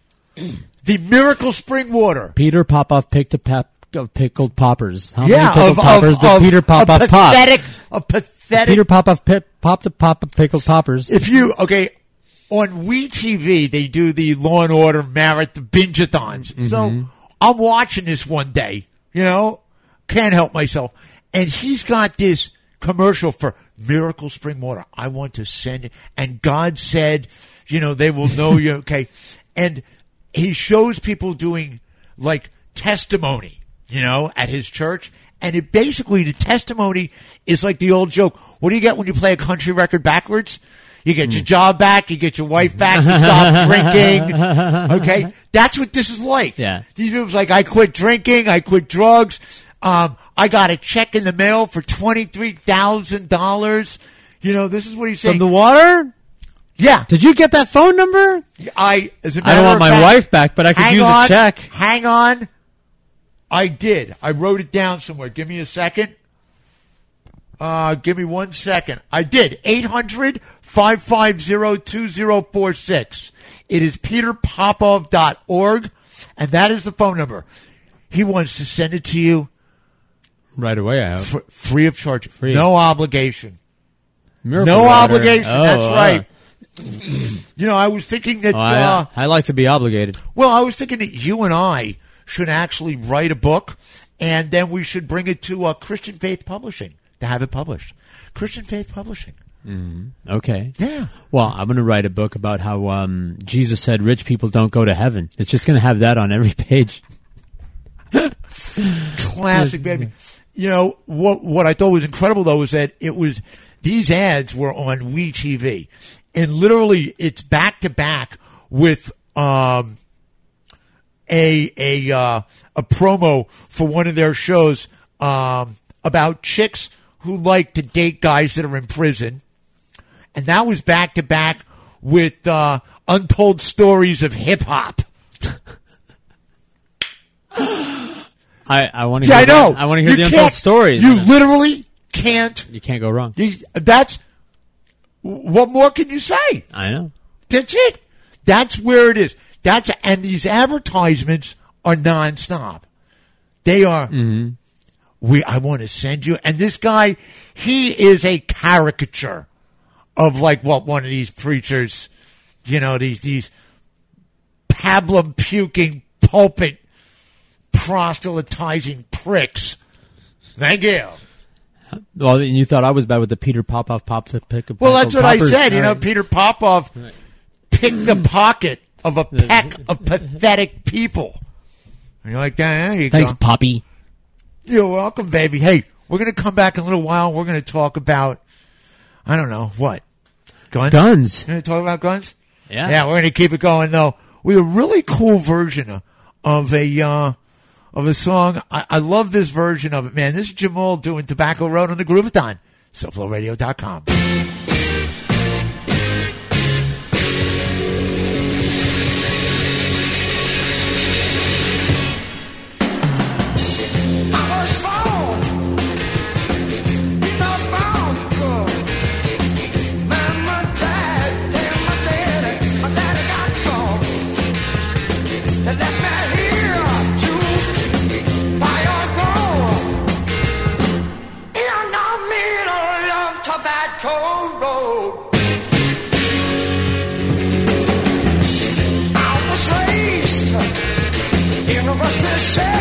the miracle spring water.
Peter Popoff picked a pep of pickled poppers. How
yeah,
many pickled
of,
poppers
of,
did
of,
Peter
of
Popoff pop?
pathetic, Of pathetic.
Peter Popoff pip, popped a pop of pickled poppers.
If you okay on We TV, they do the Law and Order marathon binge-a-thons.
Mm-hmm.
So I'm watching this one day. You know, can't help myself, and he's got this commercial for Miracle Spring Water. I want to send it, and God said, you know, they will know you. Okay, and he shows people doing like testimony, you know, at his church. And it basically, the testimony is like the old joke. What do you get when you play a country record backwards? You get your job back, you get your wife back, you stop drinking. Okay? That's what this is like.
Yeah.
These people's like, I quit drinking, I quit drugs, um, I got a check in the mail for $23,000. You know, this is what he's saying.
From the water?
yeah.
Did you get that phone number?
I, as a
I
matter
don't want
of
my
fact-
wife back, but I could
Hang
use
on,
a check.
Hang on. I did. I wrote it down somewhere. Give me a second. Uh, give me one second. I did. 800 550 2046. It is peterpopoff.org. and that is the phone number. He wants to send it to you
Right away, I hope.
for, free of charge,
Free.
no obligation.
Miracle
no obligation.
Oh,
that's right. You know, I was thinking that.
Oh, I,
uh,
I like to be obligated.
well, I was thinking that you and I should actually write a book, and then we should bring it to uh, Christian Faith Publishing to have it published. Christian Faith Publishing.
Okay.
Yeah.
Well, I'm going to write a book about how um, Jesus said rich people don't go to heaven. It's just going to have that on every page.
Classic, baby. You know what? What I thought was incredible though was that it was these ads were on WeTV, and literally it's back to back with um a a uh, a promo for one of their shows um about chicks who like to date guys that are in prison, and that was back to back with uh, untold stories of hip hop.
I, I want to.
Yeah,
hear
I know.
The, I want to hear
You
the untold stories.
You literally can't.
You can't go wrong.
You, that's what more can you say?
I know.
That's it. That's where it is. That's and these advertisements are nonstop. They are.
Mm-hmm.
We. I want to send you. And this guy, he is a caricature of like what one of these preachers, you know, these these pablum puking pulpit proselytizing pricks. Thank you.
Well, and you thought I was bad with the Peter Popoff pop to pick.
Well, that's what
poppers.
I said. You know. Peter Popoff picked the pocket of a pack of pathetic people. And you're like, "Yeah, there you
Thanks,
go.
Poppy.
You're welcome, baby. Hey, we're going to come back in a little while. We're going to talk about, I don't know, what? Guns?
Guns.
Going to talk about guns?
Yeah.
Yeah, we're going to keep it going, though, with a really cool version of, of a, uh, of a song. I, I love this version of it, man. This is Jamal doing Tobacco Road on the Groove-A-Thon. SoFloRadio.com.
Say.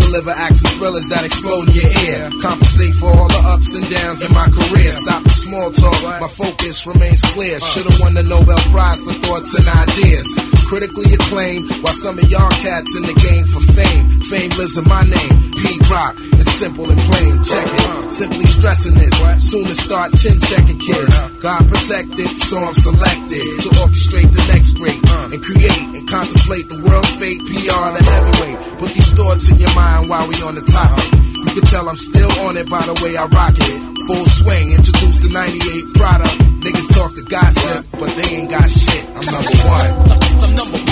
Deliver acts and thrillers that explode in your ear. Compensate for all the ups and downs in my career. Stop the small talk, my focus remains clear. Uh. Should've won the Nobel Prize for thoughts and ideas. Critically acclaimed, while some of y'all cats in the game for fame. Fame lives in my name, P Rock. Simple and plain, check it. Simply stressing this, soon to start chin checking kids. God protected, so I'm selected to orchestrate the next great and create and contemplate the world's fate. PR the heavyweight. Put these thoughts in your mind while we on the topic. You can tell I'm still on it by the way I rock it. Full swing, introduce the 98 product. Niggas talk to gossip, but they ain't got shit. I'm number one. I'm number one.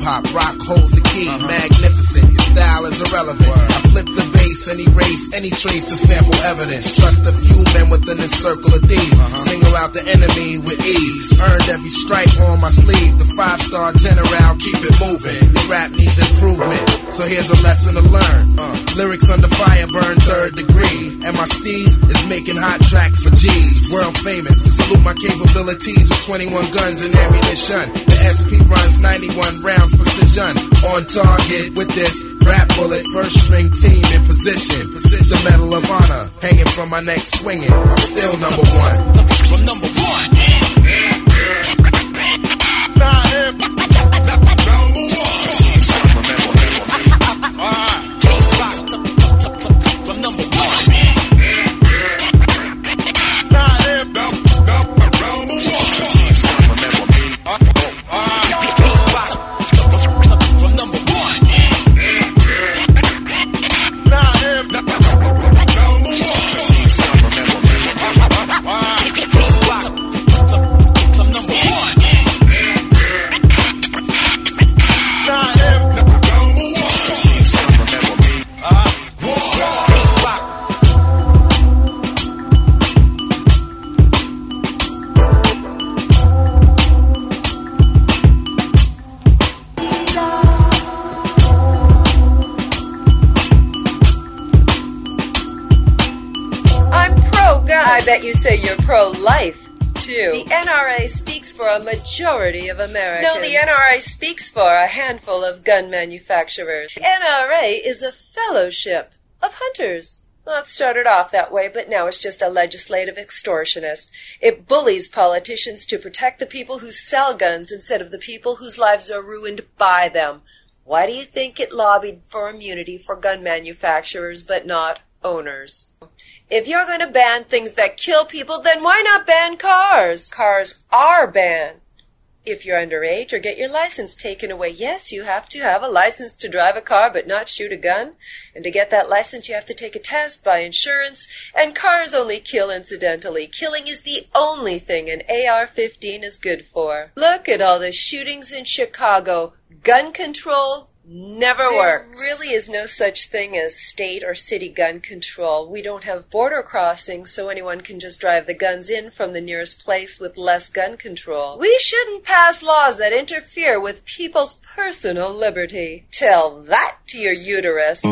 Hop, rock holds the key. Uh-huh. Magnificent, your style is irrelevant. I flip the bass and erase any trace of sample evidence. Trust a few men within this circle of thieves. Uh-huh. Single out the enemy with ease. Earned every stripe on my sleeve. The five star general, keep it moving. The rap needs improvement, so here's a lesson to learn. Uh. Lyrics under fire burn third degree, and my steez is making hot tracks for G's. World famous. Salute my capabilities with 21 guns and ammunition. SP runs 91 rounds precision. On target with this rap bullet, first string team in position. The Medal of Honor hanging from my neck swinging. I'm still number one. I'm number one.
I'm a majority of Americans. No, the NRA speaks for a handful of gun manufacturers. NRA is a fellowship of hunters. Well, it started off that way, but now it's just a legislative extortionist. It bullies politicians to protect the people who sell guns instead of the people whose lives are ruined by them. Why do you think it lobbied for immunity for gun manufacturers but not owners? If you're going to ban things that kill people, then why not ban cars? Cars are banned. If you're underage or get your license taken away, yes, you have to have a license to drive a car but not shoot a gun. And to get that license, you have to take a test, buy insurance, and cars only kill incidentally. Killing is the only thing an AR 15 is good for. Look at all the shootings in Chicago. Gun control Never works. There really is no such thing as state or city gun control. We don't have border crossings, so anyone can just drive the guns in from the nearest place with less gun control. We shouldn't pass laws that interfere with people's personal liberty. Tell that to your uterus.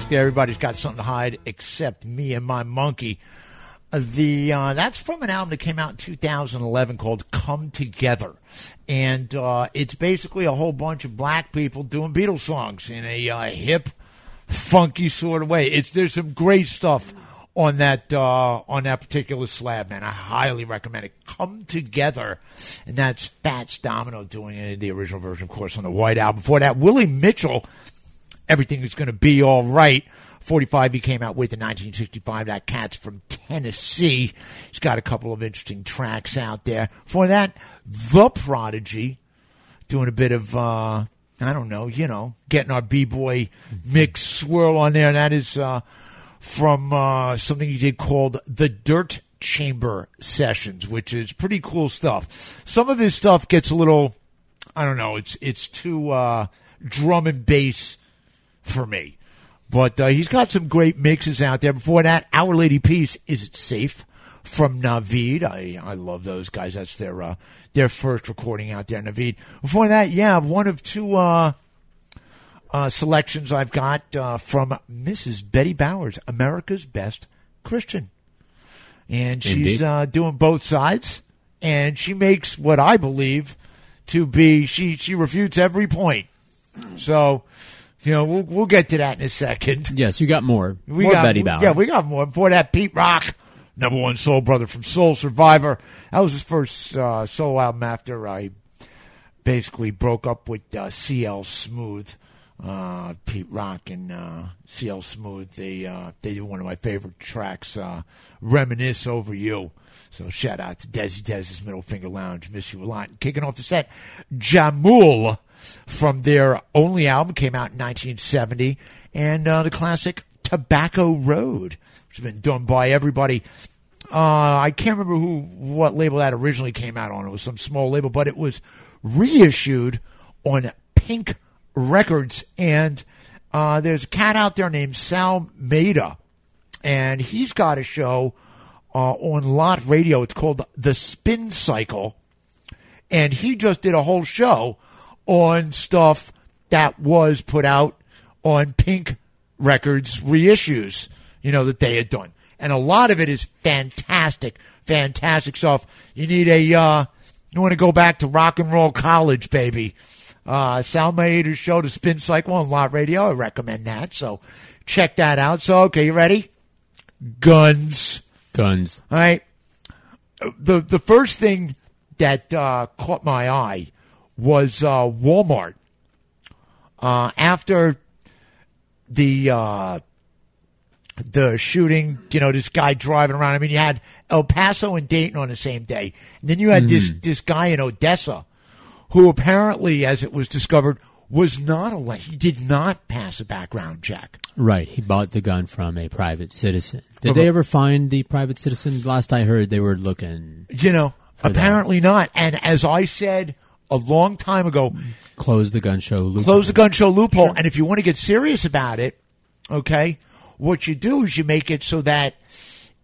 Everybody's got something to hide except me and my monkey.
Uh, The uh, that's from an album that came out in 2011 called "Come Together," and uh, it's basically a whole bunch of black people doing Beatles songs in a uh, hip, funky sort of way. It's there's some great stuff on that uh, on that particular slab, man. I highly recommend it. Come together, and that's Fats Domino doing it the original version, of course, on the White Album. Before that, Willie Mitchell, everything is going to be all right. 45 he came out with in 1965. That cat's from Tennessee. He's got a couple of interesting tracks out there. For that, The Prodigy doing a bit of uh I don't know, you know, getting our b-boy mix swirl on there. And that is uh from uh something he did called The Dirt Chamber Sessions, which is pretty cool stuff. Some of his stuff gets a little I don't know, it's it's too uh drum and bass for me. But uh, he's got some great mixes out there. Before that, Our Lady Peace, Is It Safe? From Naveed. I, I love those guys. That's their, uh, their first recording out there, Naveed. Before that, yeah, one of two, uh, uh, selections I've got, uh, from Mrs. Betty Bowers, America's Best Christian. And she's, uh, doing both sides. And she makes what I believe to be, she, she refutes every point. So, you know, we'll, we'll get to that in a second.
Yes, you got more.
We
more
got,
Betty Bowers.
Yeah, we got more. Before that, Pete Rock, number one soul brother from Soul Survivor. That was his first uh, solo album after I basically broke up with uh, CL Smooth. Uh, Pete Rock and uh, CL Smooth. They uh, they did one of my favorite tracks, uh, "Reminisce Over You." So shout out to Desi Desi's Middle Finger Lounge. Miss you a lot. Kicking off the set, Jamul from their only album came out in 1970, and uh, the classic Tobacco Road, which has been done by everybody. Uh, I can't remember who what label that originally came out on. It was some small label, but it was reissued on Pink Records. And uh, there's a cat out there named Sal Maida, and he's got a show uh, on Lot Radio. It's called The Spin Cycle, and he just did a whole show on stuff that was put out on Pink Records reissues, you know, that they had done. And a lot of it is fantastic, fantastic stuff. You need a, uh, you want to go back to rock and roll college, baby. Uh, Sal Maida's show, The Spin Cycle on Lot Radio. I recommend that. So check that out. So, okay, you ready? Guns.
Guns.
All right. The, the first thing that, uh, caught my eye was, uh, Walmart. Uh, after the, uh, the shooting, you know, this guy driving around. I mean, you had El Paso and Dayton on the same day. And then you had this, this guy in Odessa who apparently, as it was discovered, was not a, he did not pass a background check.
Right. He bought the gun from a private citizen. Did they ever find the private citizen? Last I heard, they were looking.
You know, apparently not. And as I said a long time ago,
Close the gun show. Loophole.
close the gun show loophole. And if you want to get serious about it, okay, what you do is you make it so that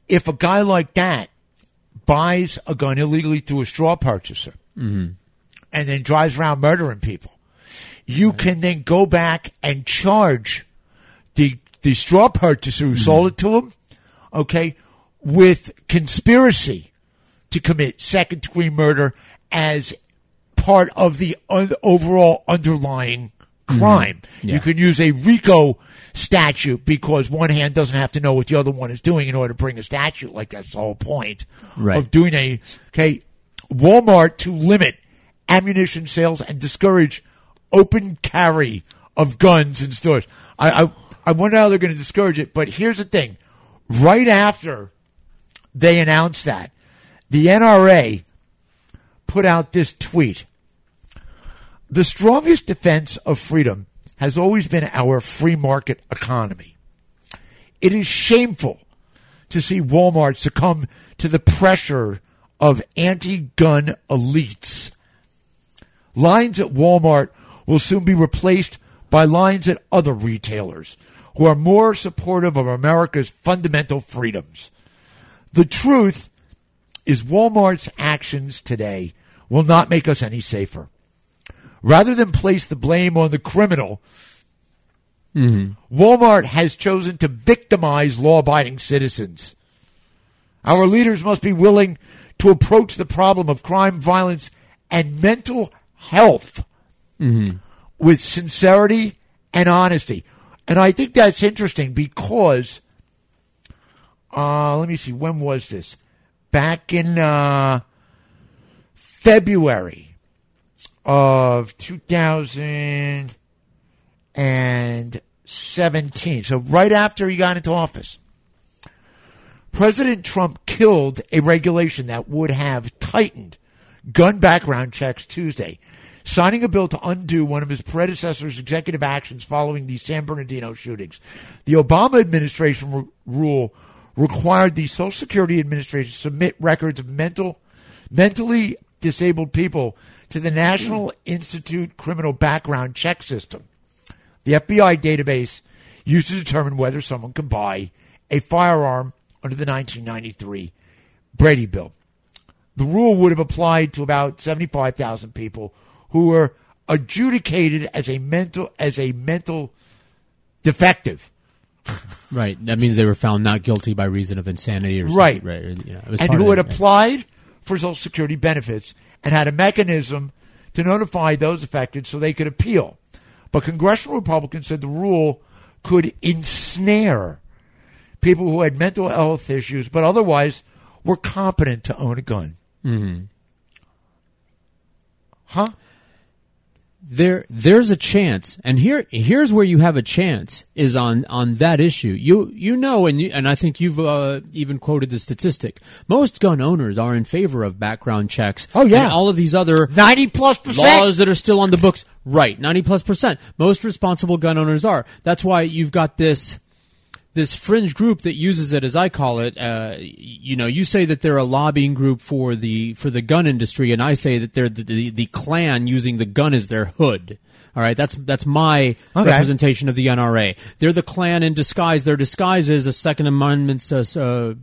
if a guy like that buys a gun illegally through a straw purchaser
Mhm.
and then drives around murdering people, you can then go back and charge the the straw purchaser who sold it to him, okay, with conspiracy to commit second degree murder as part of the un- overall underlying crime. Mm-hmm.
Yeah.
You can use a RICO statute because one hand doesn't have to know what the other one is doing in order to bring a statute. Like that's the whole point
Right.
of doing a okay. Walmart to limit ammunition sales and discourage open carry of guns in stores. I I, I wonder how they're going to discourage it. But here's the thing: right after they announced that, the NRA put out this tweet. The strongest defense of freedom has always been our free market economy. It is shameful to see Walmart succumb to the pressure of anti gun elites. Lines at Walmart will soon be replaced by lines at other retailers who are more supportive of America's fundamental freedoms. The truth is Walmart's actions today will not make us any safer. Rather than place the blame on the criminal, Walmart has chosen to victimize law abiding citizens. Our leaders must be willing to approach the problem of crime, violence, and mental health with sincerity and honesty. And I think that's interesting because, uh, let me see, when was this? Back in uh, February of 2017. So right after he got into office. President Trump killed a regulation that would have tightened gun background checks Tuesday, signing a bill to undo one of his predecessor's executive actions following the San Bernardino shootings. The Obama administration ru- rule required the Social Security Administration to submit records of mental, mentally disabled people to the National Instant Criminal Background Check System. The FBI database used to determine whether someone can buy a firearm under the 1993 Brady Bill. The rule would have applied to about 75,000 people who were adjudicated as a mental as a mental defective.
Right. That means they were found not guilty by reason of insanity or
Right.
something. Right. you know, it was
and who had applied for Social Security benefits and had a mechanism to notify those affected so they could appeal. But congressional Republicans said the rule could ensnare people who had mental health issues but otherwise were competent to own a gun.
Mhm.
Huh?
There there's a chance and here here's where you have a chance is on on that issue. You you know and you, and I think you've uh, even quoted the statistic. Most gun owners are in favor of background checks
Oh, yeah.
and all of these other
90 plus percent.
laws that are still on the books. Right 90 plus percent. Most responsible gun owners are. That's why you've got this this fringe group that uses it as I call it, uh, you know, you say that they're a lobbying group for the for the gun industry, and I say that they're the, the, the using the gun as their hood. All right, that's that's my
Okay.
representation of the NRA. They're the Klan in disguise. Their disguise is a Second Amendment. Uh, uh,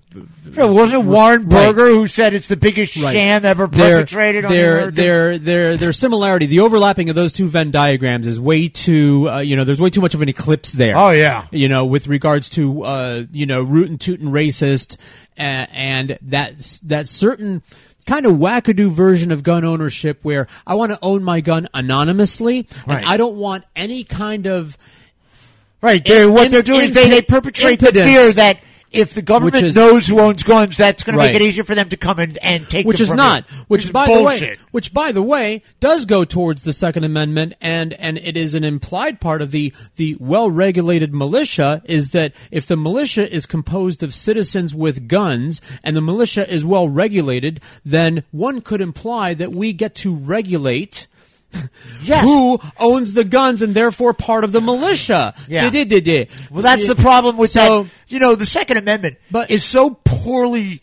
wasn't it Warren
Right.
Who said it's the biggest
Right.
sham ever perpetrated on
their, their their their similarity, the overlapping of those two Venn diagrams is way too. Uh, you know, there's way too much of an eclipse there.
Oh, yeah.
You know, with regards to uh, you know, rootin' tootin' racist, uh, and that that certain kind of wackadoo version of gun ownership where I want to own my gun anonymously,
Right.
and I don't want any kind of
Right. They're, what they're doing is they, they perpetrate the fear that if the government
is-
knows who owns guns, that's going to make it easier for them to come in and take
which is not
you.
which
is
by
bullshit.
the way which by the way does go towards the second amendment and and it is an implied part of the the well-regulated militia is that if the militia is composed of citizens with guns and the militia is well regulated then one could imply that we get to regulate
Yes.
who owns the guns and therefore part of the militia.
Yeah. Well, that's the problem with
So-
that. You know, the Second Amendment
But-
is so poorly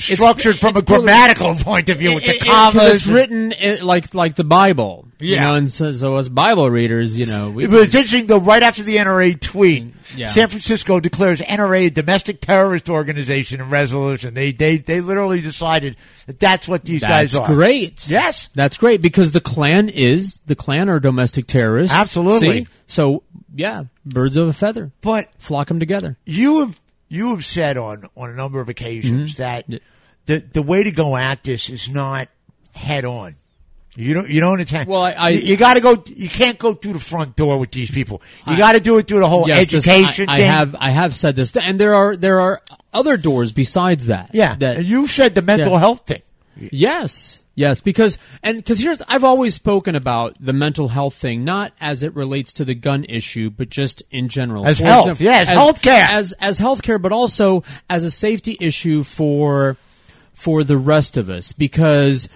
structured from
it's
a grammatical point of view with the
It- it-
commas.
it's written uh, like like the Bible, you know, and so, so as Bible readers, you know, we,
it's interesting though. Right after the NRA tweet,
Yeah.
San Francisco declares NRA a domestic terrorist organization in resolution. They they they literally decided that that's what these
that's
guys are.
great.
Yes.
that's great because the Klan is the Klan are domestic terrorists.
Absolutely.
See? So yeah, birds of a feather.
But
Flock them together.
you have you have said on on a number of occasions
Mm-hmm.
that the the way to go at this is not head on. You don't. You don't attend.
Well, I- I-
you, got to go. You can't go through the front door with these people. You got to do it through the whole
Yes, this-
education
I, I
thing.
have I have said this, and there are there are other doors besides that.
Yeah,
that
and you said the mental
Yeah.
health thing.
Yes. Yes, because and because here's I've always spoken about the mental health thing, not as it relates to the gun issue, but just in general.
As
For
health, yeah, as healthcare.
as as healthcare, but also as a safety issue for for the rest of us, because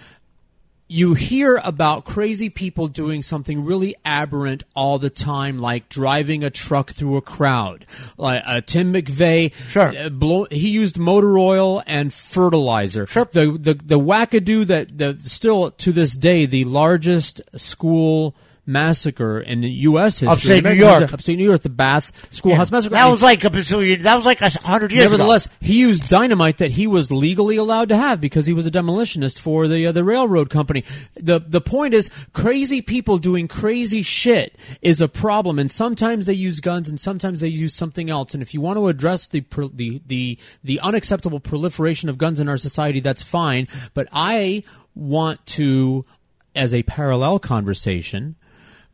you hear about crazy people doing something really aberrant all the time, like driving a truck through a crowd. Like uh, Tim McVeigh, sure. blow, he used motor oil and fertilizer. Sure. The the the wackadoo that the still to this day the largest school massacre in the U.S. history.
Upstate
American
New York.
history- upstate New York, the Bath Schoolhouse massacre.
That was like a bazillion. That was like a hundred years
Nevertheless,
ago.
he used dynamite that he was legally allowed to have because he was a demolitionist for the uh, the railroad company. the The point is, crazy people doing crazy shit is a problem, and sometimes they use guns, and sometimes they use something else. And if you want to address the the the the unacceptable proliferation of guns in our society, that's fine. But I want to, as a parallel conversation.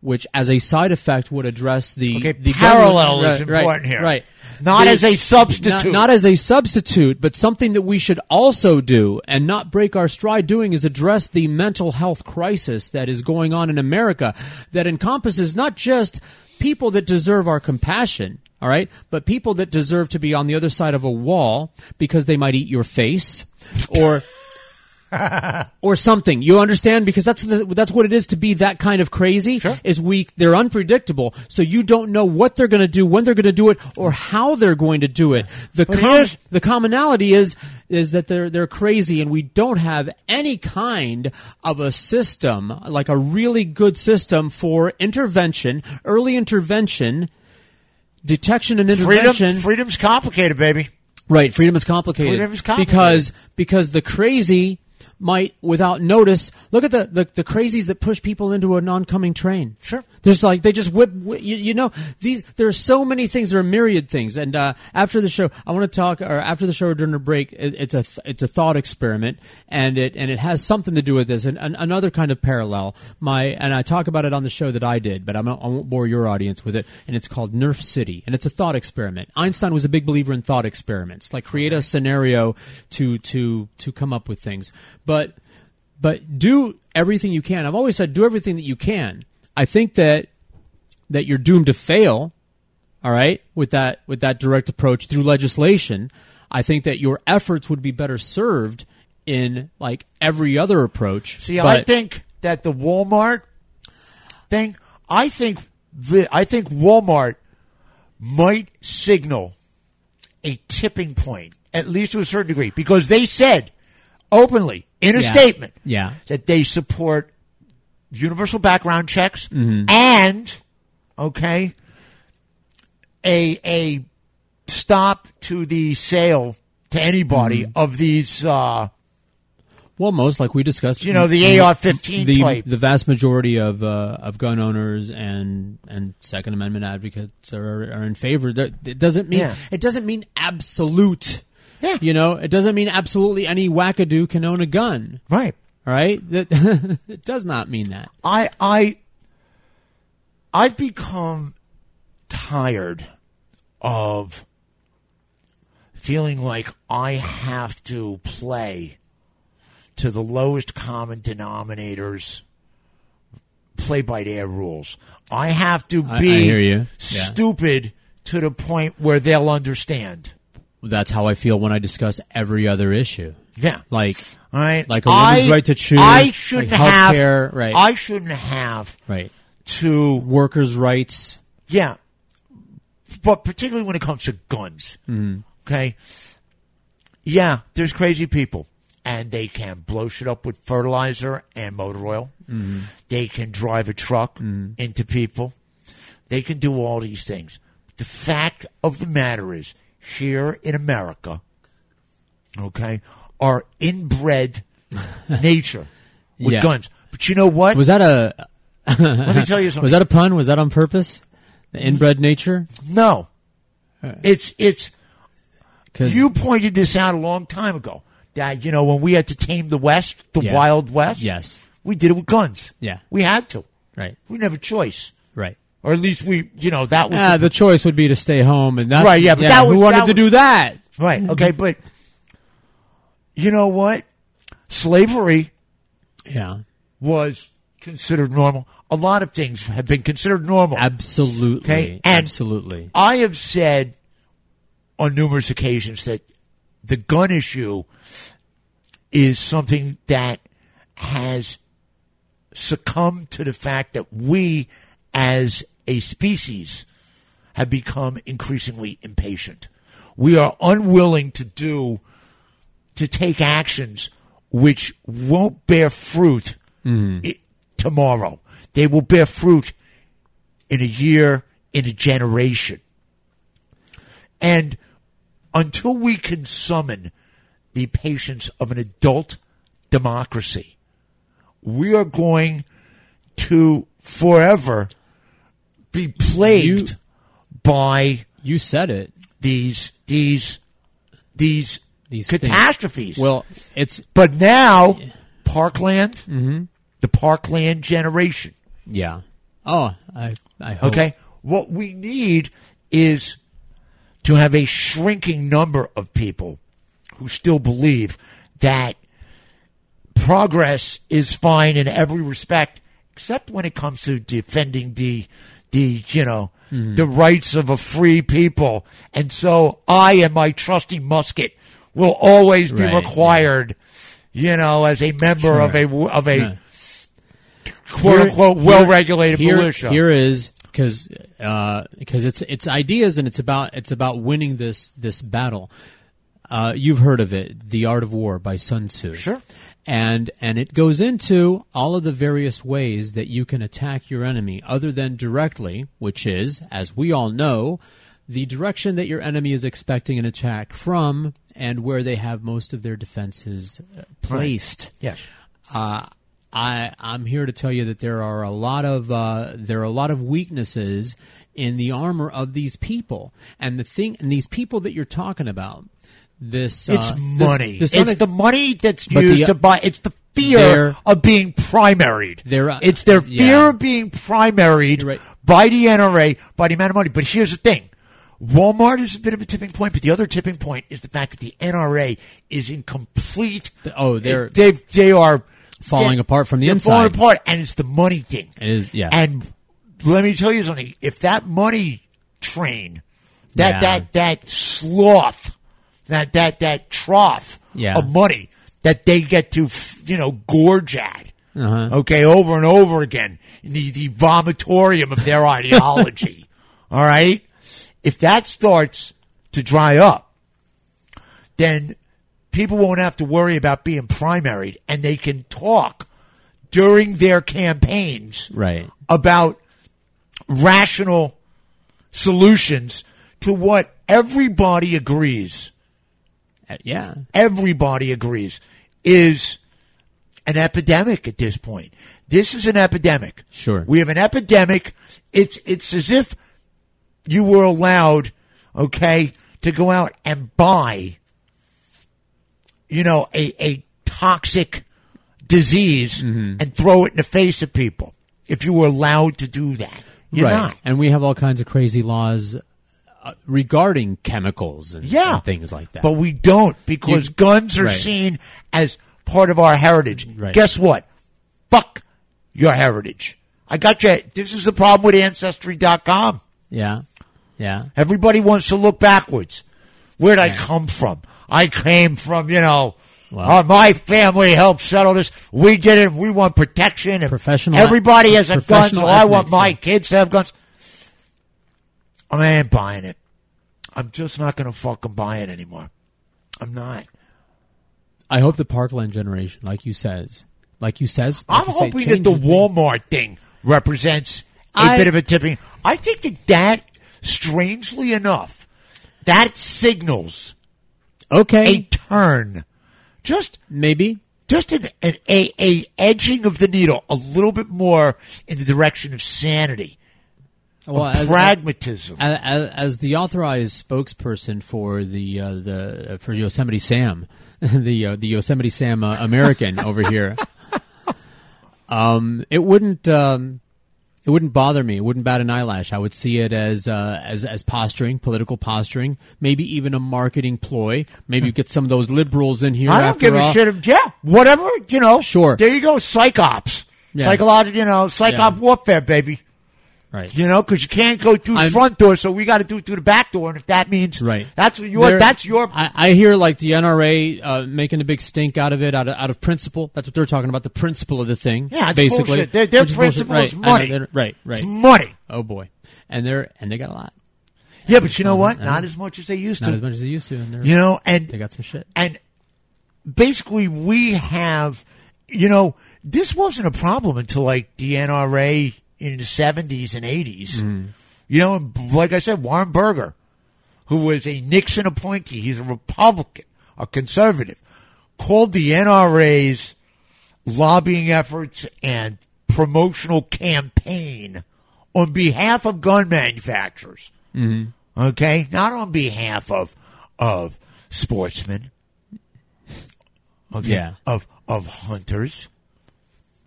Which, as a side effect, would address the
Okay,
the
parallel is
right, right,
important here.
Right,
Not
The-
as a substitute.
not- not as a substitute, but something that we should also do and not break our stride doing is address the mental health crisis that is going on in America that encompasses not just people that deserve our compassion, all right, but people that deserve to be on the other side of a wall because they might eat your face or or something. You understand? Because that's the, that's what it is to be that kind of crazy. Is we they're unpredictable, so you don't know what they're going to do, when they're going to do it, or how they're going to do it. The com-
here's-
the commonality is is that they're they're crazy, and we don't have any kind of a system like a really good system for intervention, early intervention, detection and intervention.
Freedom, freedom's complicated, baby.
Right, freedom is complicated.
Freedom is complicated.
because because the crazy might, without notice, look at the, the the crazies that push people into an oncoming train.
Sure,
there's like they just whip. whip you, you know, these there are so many things. There are myriad things. And uh, after the show, I want to talk. Or after the show or during the break, it, it's a it's a thought experiment, and it and it has something to do with this. And, and another kind of parallel. My and I talk about it on the show that I did, but I'm I won't bore your audience with it. And it's called Nerf City, and it's a thought experiment. Einstein was a big believer in thought experiments, like create a scenario to to to come up with things, but but but do everything you can. I've always said do everything that you can. I think that that you're doomed to fail. All right, with that with that direct approach through legislation, I think that your efforts would be better served in like every other approach.
See, I think that the Walmart thing. I think the I think Walmart might signal a tipping point, at least to a certain degree, because they said openly in a
Yeah.
statement
Yeah.
that they support universal background checks
Mhm.
and okay a a stop to the sale to anybody
Mm-hmm.
of these uh
Well, most like we discussed,
You know, the AR-15
the
type.
the vast majority of uh, of gun owners and and Second Amendment advocates are, are in favor. That it doesn't mean
Yeah.
it doesn't mean absolute. Yeah. You know, it doesn't mean absolutely any wackadoo can own a gun.
Right.
All right. That it does not mean that.
I I I've become tired of feeling like I have to play to the lowest common denominators play by their rules. I have to
I- I
be
hear you. Yeah.
stupid to the point where they'll understand.
That's how I feel when I discuss every other issue.
Yeah.
Like,
All right.
like a woman's
I-
right to choose.
I shouldn't
like
have
healthcare, right?
I shouldn't have
right
to
workers' rights.
Yeah. But particularly when it comes to guns.
Mhm.
Okay. Yeah, there's crazy people. And they can blow shit up with fertilizer and motor oil.
Mhm.
They can drive a truck into people. They can do all these things. The fact of the matter is, here in America, okay, our inbred nature with
Yeah.
guns. But you know what?
Was that a?
Let me tell you something.
Was that a pun? Was that on purpose? The inbred nature.
No. Uh. It's it's
'Cause-
you pointed this out a long time ago. That you know when we had to tame the West, the
Yeah.
Wild West.
Yes.
we did it with guns.
Yeah.
We had to.
Right.
We didn't choice. Or at least we, you know, that was
Ah,
the,
the choice would be to stay home, and that's
right. Yeah, but that was
who wanted
that
to
was-
do that?
Right. Okay, but you know what? Slavery
Yeah,
was considered normal. A lot of things have been considered normal.
absolutely.
Okay, and
absolutely.
I have said on numerous occasions that the gun issue is something that has succumbed to the fact that we as a species have become increasingly impatient. We are unwilling to do, to take actions which won't bear fruit hmm. i- tomorrow. They will bear fruit in a year, in a generation. And until we can summon the patience of an adult democracy, we are going to forever be plagued by
You said it.
these these these
These things.
catastrophes.
Well, it's
but now Parkland,
Mhm.
the Parkland generation.
yeah. Oh, I I hope.
Okay, what we need is to have a shrinking number of people who still believe that progress is fine in every respect, except when it comes to defending the the you know the rights of a free people. And so I and my trusty musket will always be
Right,
required, you know, as a member of a of a
Yeah.
quote
Here-
unquote well regulated militia.
Here is because because it's it's ideas and it's about it's about winning this this battle. Uh, you've heard of it, The Art of War by Sun Tzu.
Sure.
And and it goes into all of the various ways that you can attack your enemy, other than directly, which is, as we all know, the direction that your enemy is expecting an attack from, and where they have most of their defenses uh, placed.
Yes.
Uh, I I'm here to tell you that there are a lot of uh, there are a lot of weaknesses in the armor of these people, and the thing and these people that you're talking about. This
It's
uh, this-
money.
this
it's
une-
the money that's
But the-
used to buy. It's the fear of being primaried.
They're, uh,
it's their
yeah.
fear of being primaried by the NRA by the amount of money. But here's the thing: Walmart is a bit of a tipping point, but the other tipping point is the fact that the NRA is in complete.
Oh, they're
they they are
falling apart from the inside.
falling apart, and it's the money thing.
It is yeah.
And let me tell you something: if that money train, that
Yeah.
that that sloth, that that that trough
Yeah.
of money that they get to you know gorge at,
Uh-huh.
okay, over and over again, in the the vomitorium of their ideology. All right, if that starts to dry up, then people won't have to worry about being primaried, and they can talk during their campaigns
right.
about rational solutions to what everybody agrees.
Yeah.
Everybody agrees is an epidemic at this point. This is an epidemic.
Sure.
We have an epidemic. It's it's as if you were allowed, okay, to go out and buy you know, a, a toxic disease mm-hmm. and throw it in the face of people. If you were allowed to do that. You're
right.
not.
And we have all kinds of crazy laws uh, regarding chemicals and,
Yeah.
and things like that.
But we don't because
You-
guns are
right.
seen as part of our heritage.
Right.
Guess what? Fuck your heritage. I got you. This is the problem with Ancestry.com.
yeah. Yeah.
Everybody wants to look backwards. Where'd I come from? I came from, you know,
Well-
uh, my family helped settle this. We did it. We want protection. And
Professional-
Everybody has a gun, so I want my kids to have guns. I ain't buying it. I'm just not going to fucking buy it anymore. I'm not.
I hope the Parkland generation, like you says, like you says, like
I'm
you say,
hoping that the
changes
Walmart thing represents a
I-
bit of a tipping. I think that that, strangely enough, that signals
Okay.
a turn. Just
maybe
just an, an a a edging of the needle a little bit more in the direction of sanity,
Well, as-
pragmatism.
As, as, the authorized spokesperson for the uh, the for Yosemite Sam, the uh, the Yosemite Sam uh, American over here, Um, it wouldn't. Um, it wouldn't bother me. It wouldn't bat an eyelash. I would see it as uh, as as posturing, political posturing, maybe even a marketing ploy. Maybe you get some of those liberals in here.
I don't
after
give a
all.
shit. If, yeah, whatever you know.
Sure.
There you go. Psychops.
Yeah.
Psychological. You know, psychop
Yeah.
warfare, baby.
Right.
You know, because you can't go through the front door, so we got to do it through the back door. And if that means
Right.
that's what your
They're-
that's your
I, I hear like the NRA uh, making a big stink out of it, out of, out of principle. That's what they're talking about, the principle of the thing.
Yeah,
basically.
Their- their
Which is bullshit.
principle is
right. Know,
money.
they're- right, right.
It's money.
Oh boy, and they're and they got a lot.
yeah. But you know what? Not
know.
as much as they used
Not
to.
Not as much as they used to. And
You know, and
they got some shit.
and basically we have, you know, this wasn't a problem until like the NRA in the seventies and 80s
Mm-hmm.
You know, like I said, Warren Burger, who was a Nixon appointee, he's a Republican, a conservative, called the NRA's lobbying efforts and promotional campaign on behalf of gun manufacturers.
Mhm.
Okay, not on behalf of of sportsmen. Okay,
Yeah.
of of hunters,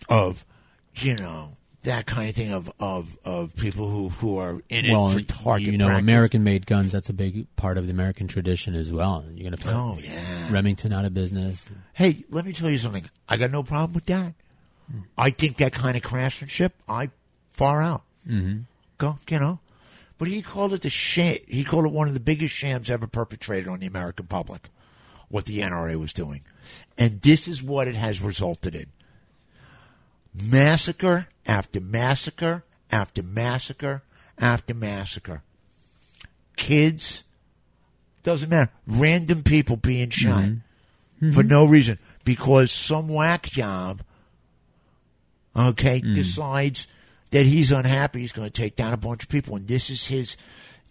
of you know that kind of thing of of of people who who are in
well,
it for target
you know,
practice.
American-made guns. That's a big part of the American tradition as well. You're going to put
Oh, yeah.
Remington out of business.
Hey, let me tell you something. I got no problem with that. I think that kind of craftsmanship, I far out.
Mm-hmm.
Go, you know. But he called it the sham. He called it one of the biggest shams ever perpetrated on the American public. What the NRA was doing, and this is what it has resulted in: massacre after massacre after massacre after massacre. Kids, doesn't matter. Random people being shot mm-hmm. for mm-hmm. no reason because some whack job, okay, mm. decides that he's unhappy. He's going to take down a bunch of people, and this is his,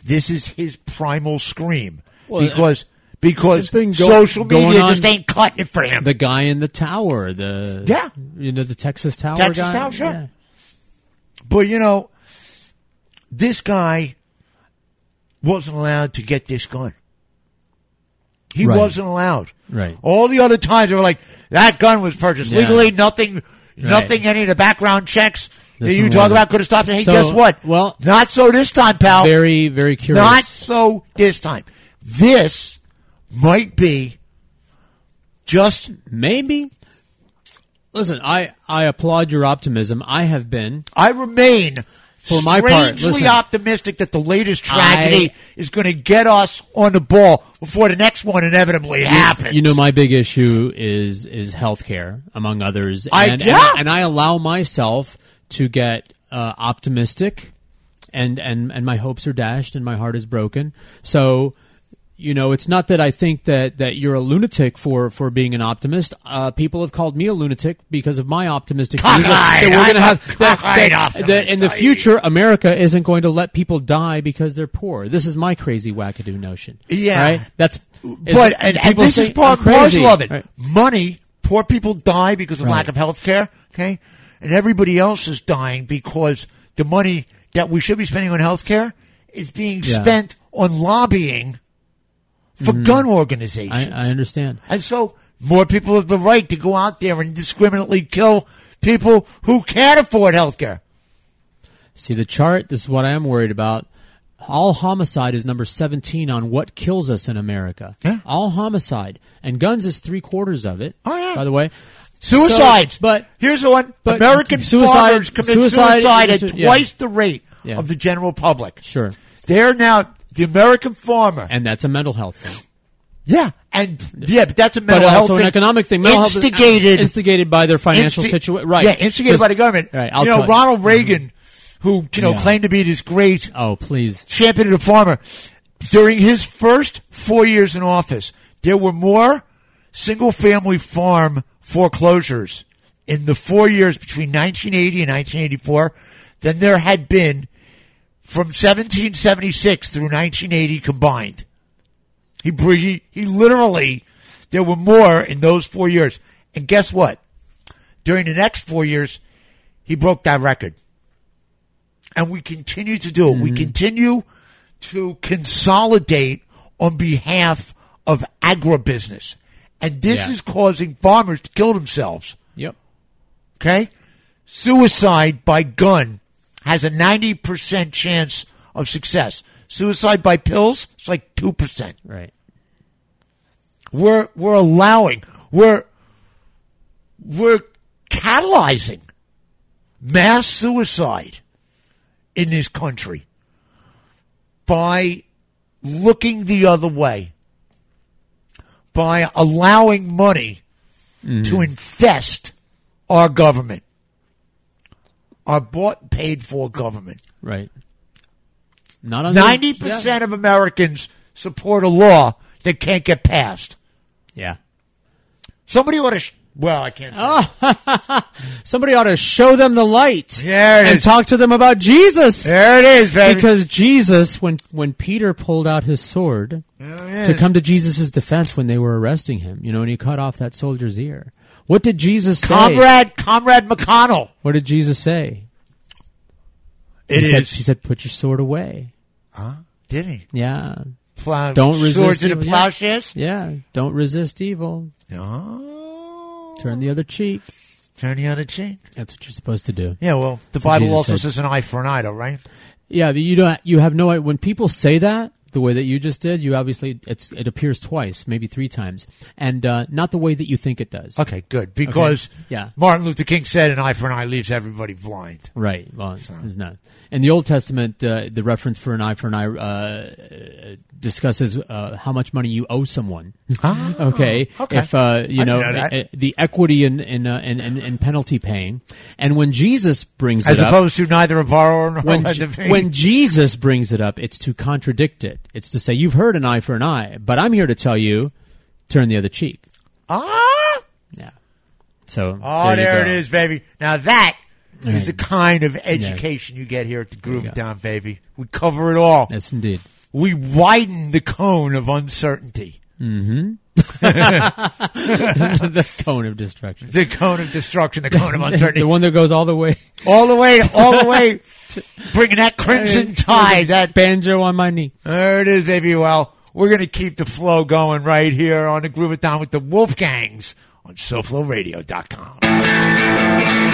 this is his primal scream
Well,
because because
been go-
social
going
media
on-
just ain't cutting it for him.
The guy in the tower, the
Yeah.
you know, the Texas Tower
Texas
guy.
Tower, sure.
Yeah.
But you know, this guy wasn't allowed to get this gun. He
Right.
wasn't allowed.
Right.
All the other times they were like, that gun was purchased
Yeah.
legally, nothing, nothing, any of the background checks that
This
you
one
talk
wasn't.
about could have stopped it. Hey,
So,
guess what?
well-
not so this time, pal.
Very, very curious.
Not so this time. This might be just
maybe. Listen, I I applaud your optimism. I have been.
I remain
For my part, listen.
optimistic that the latest tragedy
I-
is going to get us on the ball before the next one inevitably happens.
You know, my big issue is is healthcare, among others.
I-
and,
yeah.
and, I, and I allow myself to get uh, optimistic, and, and and my hopes are dashed, and my heart is broken. So. You know, it's not that I think that, that you're a lunatic for, for being an optimist. Uh, people have called me a lunatic because of my optimistic views that- we're going to have that, that- that in the future America isn't going to let people die because they're poor. This is my crazy wackadoo notion.
Yeah.
right? That's
but and, and this is
think
part and parcel of it.
Right.
Money. Poor people die because of
Right.
lack of health care. Okay, and everybody else is dying because the money that we should be spending on health care is being
Yeah.
spent on lobbying for
Mhm.
gun organizations.
I, I understand.
And so more people have the right to go out there and indiscriminately kill people who can't afford health care.
See the chart. This is what I am worried about. All homicide is number seventeen on what kills us in America.
Yeah.
All homicide and guns is three quarters of it.
Oh, yeah.
By the way,
Suicides.
So- but
here's the one.
but
American
suicide-
farmers commit
suicide
suicide, at
yeah.
twice the rate
Yeah.
of the general public.
sure,
They're now the American farmer.
and that's a mental health thing.
Yeah, and yeah, but that's a
But
mental health
also an
thing.
economic thing. Mental health is
instigated,
instigated by their financial
insti-
situation. Right.
Yeah, instigated by the government.
Right. I'll
you know, Ronald mm-hmm. Reagan, who you know
Yeah.
claimed to be this great
Oh, please.
champion of the farmer. During his first four years in office, there were more single family farm foreclosures in the four years between 1980 and 1984 than there had been from 1776 through 1980 combined. He, he, he literally, there were more in those four years. And guess what? During the next four years, he broke that record. And we continue to do it. We mm-hmm. continue to consolidate on behalf of agribusiness. And this
Yeah.
is causing farmers to kill themselves.
Yep.
Okay? suicide by gun has a 90% chance of success. Suicide by pills, it's like 2%.
Right.
We're, we're allowing, we're, we're catalyzing mass suicide in this country by looking the other way, by allowing money mm. to infest our government, our bought paid for government.
Right. Not
Ninety percent of Americans support a law that can't get passed.
Yeah.
Somebody ought to. Sh- well, I can't. Say
Somebody ought to show them the light.
It
and
is.
talk to them about Jesus.
There it is, baby.
Because Jesus, when when Peter pulled out his sword to come to Jesus' defense when they were arresting him, you know, and he cut off that soldier's ear. What did Jesus say?
Comrade, Comrade McConnell.
What did Jesus say?
It
he Said,
is.
he said, "Put your sword away."
Huh? Did he?
Yeah.
Plow-
Don't resist.
swords to the
evil. Yeah.
plowshares?
Yeah. Don't resist evil.
No.
Turn the other cheek.
Turn the other cheek.
That's what you're supposed to do.
Yeah, well, the
That's
Bible
Jesus
also
said.
says an eye for an eye, though, right?
Yeah, but you don't. You have no. When people say that the way that you just did, you obviously it's it appears twice, maybe three times, and uh, not the way that you think it does.
Okay, good. Because
yeah,
Martin Luther King said an eye for an eye leaves everybody blind.
Right. Well, it's not. In the Old Testament, uh, the reference for an eye for an eye uh, discusses uh, how much money you owe someone.
Ah,
okay.
okay.
If uh, you know,
know
uh, the equity in in, uh, in, in in penalty paying, and when Jesus brings
As
it up, As
opposed to neither a borrower nor
when,
a
Je-
defeat.
when Jesus brings it up, it's to contradict it. It's to say you've heard an eye for an eye, but I'm here to tell you, turn the other cheek.
Ah!
Yeah. So
Oh,
you
there, it is, baby. Now that is
Right.
the kind of education you get here at the Groove-A-Thon, baby. We cover it all.
Yes, indeed.
We widen the cone of uncertainty.
Mm-hmm. the cone of destruction.
The cone of destruction, the cone of uncertainty.
the one that goes all the way,
all the way, all the way, bringing that crimson tie, that
banjo on my knee.
There it is, baby. Well, we're going to keep the flow going right here on the Groove-A-Thon with the Wolfgangs on SoFloRadio.com.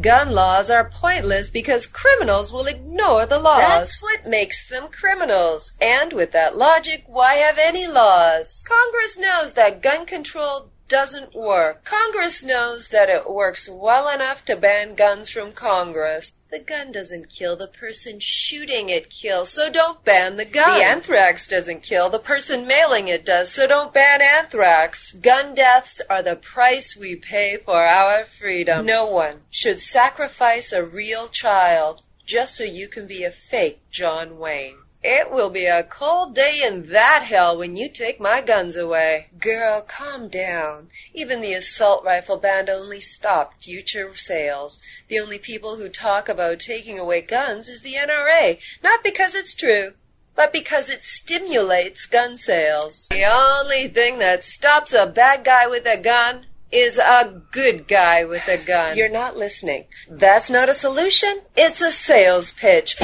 gun laws are pointless because criminals will ignore the laws. That's what makes them criminals. And with that logic, why have any laws? Congress knows that gun control doesn't work. Congress knows that it works well enough to ban guns from Congress. The gun doesn't kill, the person shooting it kills, so don't ban the gun. The anthrax doesn't kill, the person mailing it does, so don't ban anthrax. Gun deaths are the price we pay for our freedom. No one should sacrifice a real child just so you can be a fake John Wayne. It will be a cold day in that hell when you take my guns away. Girl, calm down. Even the assault rifle ban only stopped future sales. The only people who talk about taking away guns is the NRA, not because it's true, but because it stimulates gun sales. The only thing that stops a bad guy with a gun is a good guy with a gun. You're not listening. That's not a solution. It's a sales pitch.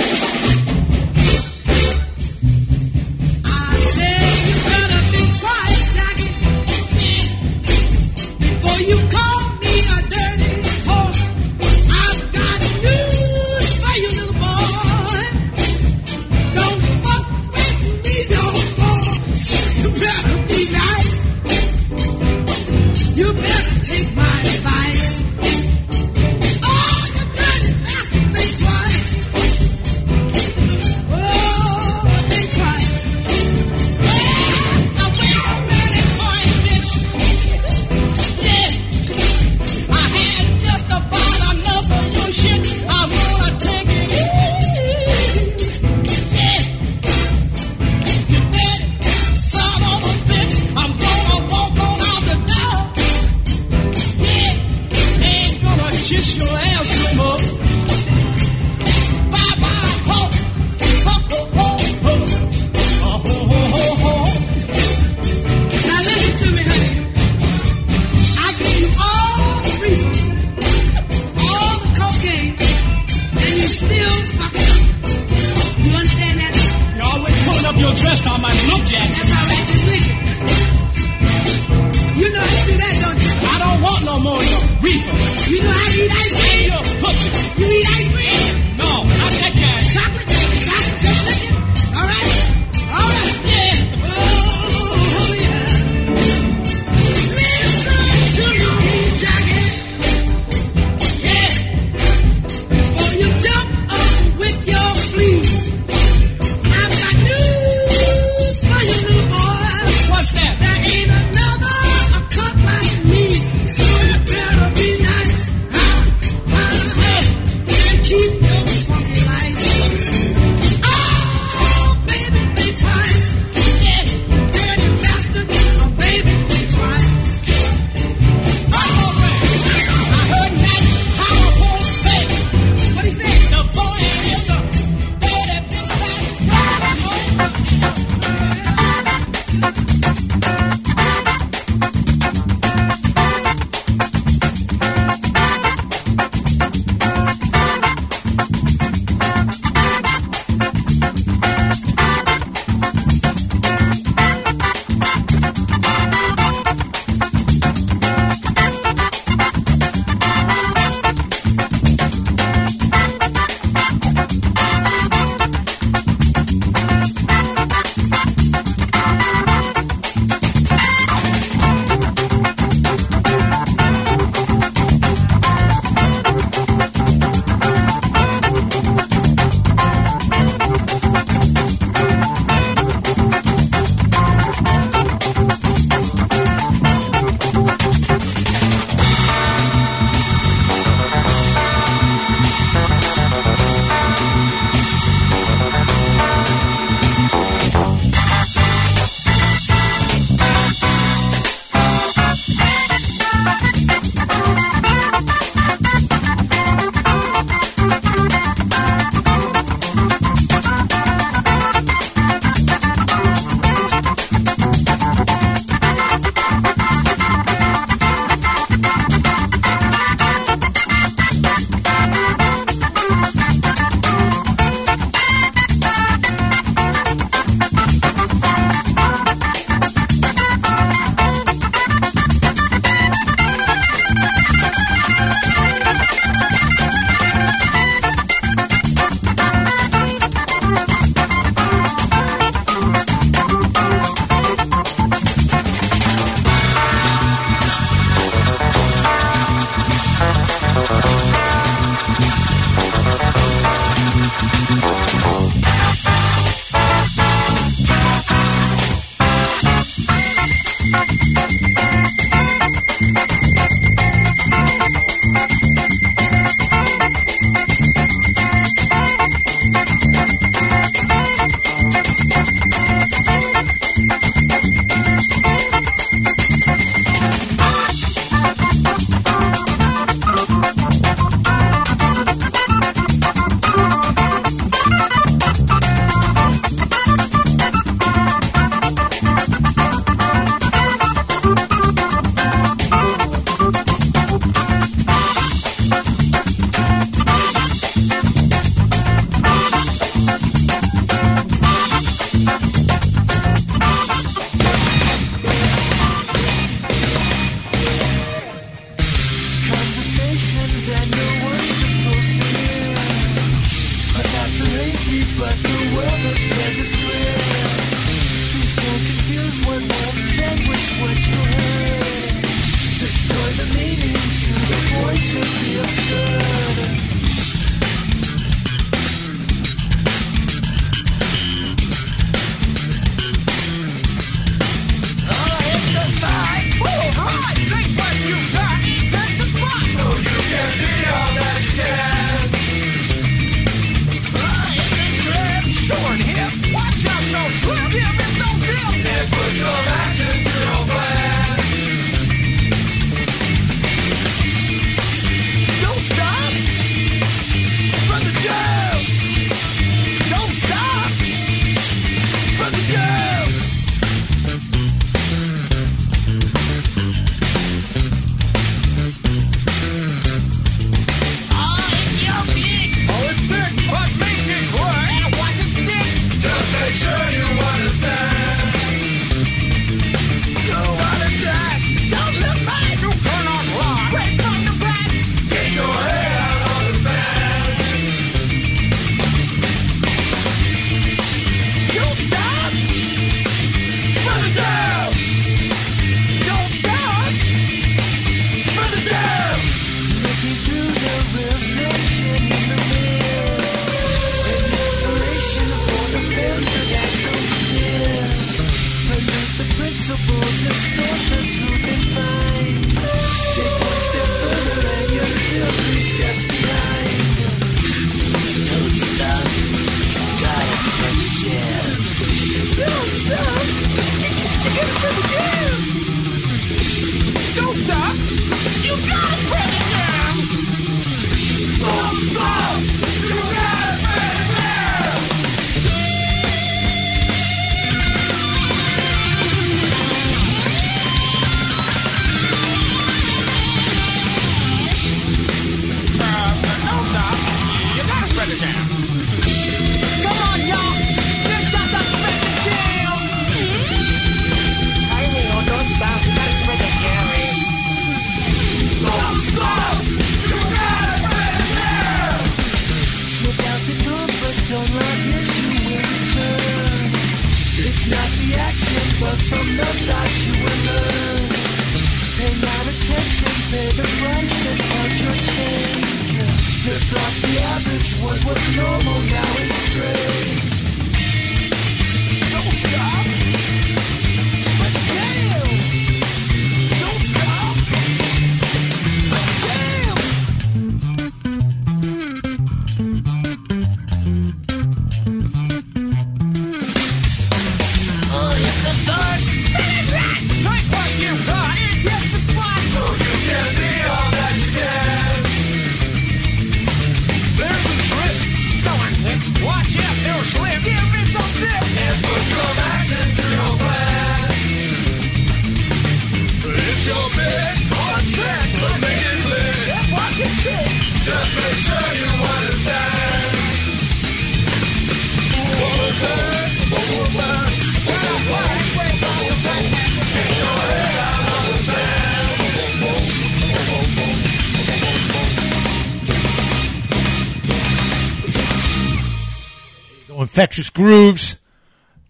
Infectious grooves.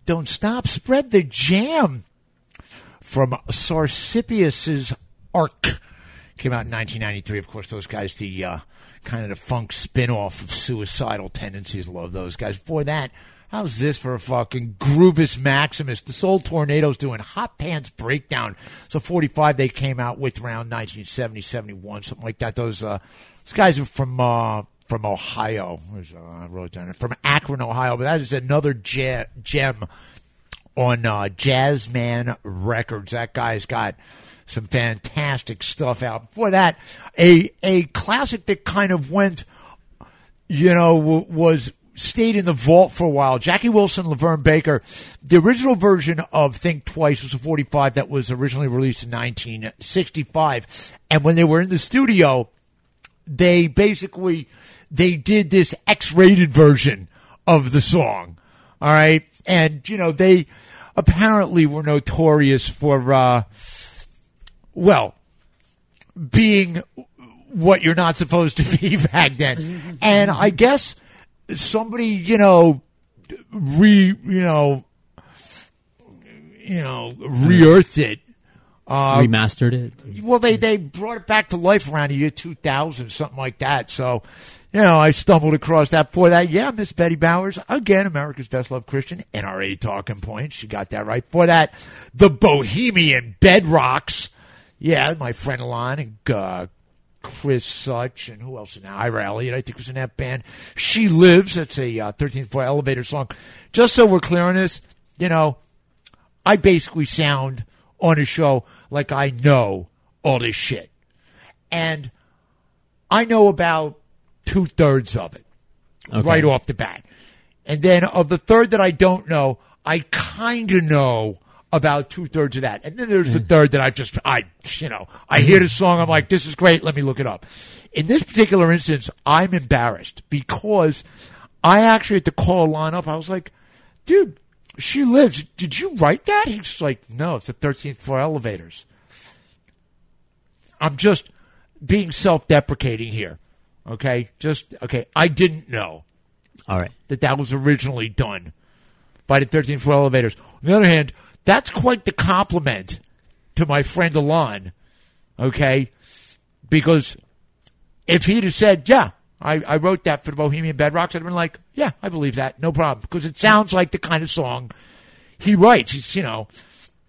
Don't stop. Spread the jam. From Sarsippius's Ark. Came out in 1993. Of course, those guys, the uh, kind of the funk spin off of Suicidal Tendencies. Love those guys. Boy, that. How's this for a fucking Groovus Maximus? The Soul Tornadoes doing Hot Pants Breakdown. So 45 they came out with around 1970, 71, something like that. Those, uh, those guys are from, uh, from Ohio. I wrote down. From Akron, Ohio. But that is another gem on uh, Jazzman Records. That guy's got some fantastic stuff out. Before that, a a classic that kind of went, you know, w- was stayed in the vault for a while. Jackie Wilson, LaVern Baker. The original version of Think Twice was a 45 that was originally released in 1965. And when they were in the studio, they basically they did this X-rated version of the song. All right, and you know they apparently were notorious for uh, well being what you're not supposed to be back then, and I guess somebody you know re you know you know re-earthed it. Uh,
Remastered it.
well, they they brought it back to life around the year 2000, something like that. So, you know, I stumbled across that for that. Yeah, Miss Betty Bowers, again, America's Best Loved Christian, NRA talking points. She got that right. For that, the Bohemian Bedrocks. Yeah, my friend Alon and uh, Chris Such and who else that? Ira Elliott, I think was in that band. She Lives. That's a uh, 13th floor elevator song. Just so we're clear on this, you know, I basically sound on a show like I know all this shit. And I know about two thirds of it
Okay.
right off the bat. And then of the third that I don't know, I kind of know about two thirds of that. And then there's the hmm. third that I just, I, you know, I hear the song, I'm like, this is great, let me look it up. In this particular instance, I'm embarrassed because I actually had to call Alon up. I was like, dude, she lives. Did you write that? He's like, no, it's the 13th floor elevators. I'm just being self deprecating here. Okay? Just, okay, I didn't know.
All right.
That that was originally done by the 13th floor elevators. On the other hand, that's quite the compliment to my friend Alon. Okay? Because if he'd have said, yeah, I, I wrote that for the Bohemian Bedrocks, I'd have been like, yeah, I believe that. No problem. Because it sounds like the kind of song he writes. He's, you know,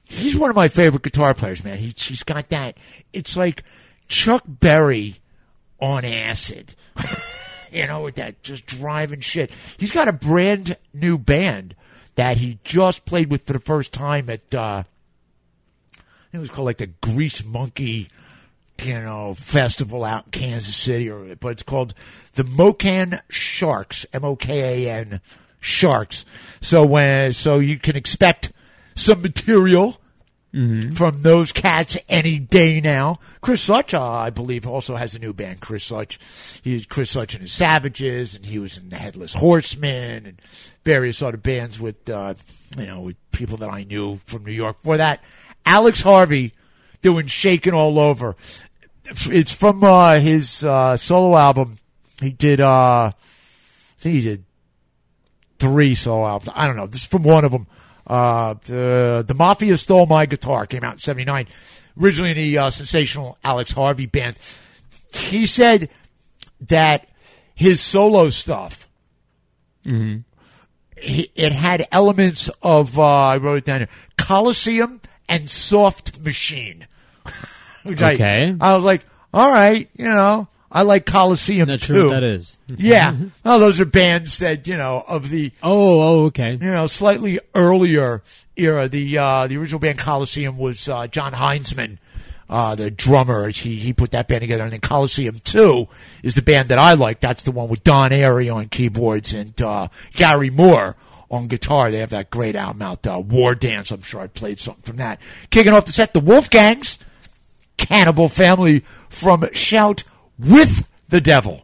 he's one of my favorite guitar players, man. He, he's got that. It's like Chuck Berry on acid. you know, with that just driving shit. He's got a brand new band that he just played with for the first time at, uh, it was called like the Grease Monkey, you know, festival out in Kansas City, or but it's called the MoKan Sharks, M O K A N Sharks. So when so you can expect some material from those cats any day now. Chris Such, uh, I believe, also has a new band. Chris Such, he's Chris Such and his Savages, and he was in the Headless Horsemen and various other bands with uh, you know with people that I knew from New York. For that, Alex Harvey doing "Shaking All Over." It's from uh, his uh, solo album. He did, uh, I think he did three solo albums. I don't know. This is from one of them. Uh, the, the Mafia Stole My Guitar came out in 79. Originally in the uh, sensational Alex Harvey band. He said that his solo stuff.
Mhm.
He, it had elements of uh, I wrote it down here: Colosseum and Soft Machine. Which I-
Okay.
I, was like, all right, you know, I like Colosseum
Not
too.
sure what that is.
yeah, oh, those are bands that you know of the
Oh, oh, okay.
you know slightly earlier era. The uh, the original band Colosseum was uh, Jon Hiseman. Uh, the drummer, he, he put that band together. And then Colosseum 2 is the band that I like. That's the one with Don Airey on keyboards and, uh, Gary Moore on guitar. They have that great album out, uh, War Dance. I'm sure I played something from that. Kicking off the set, the Wolfgangs, Cannibal Family from Shout with the Devil.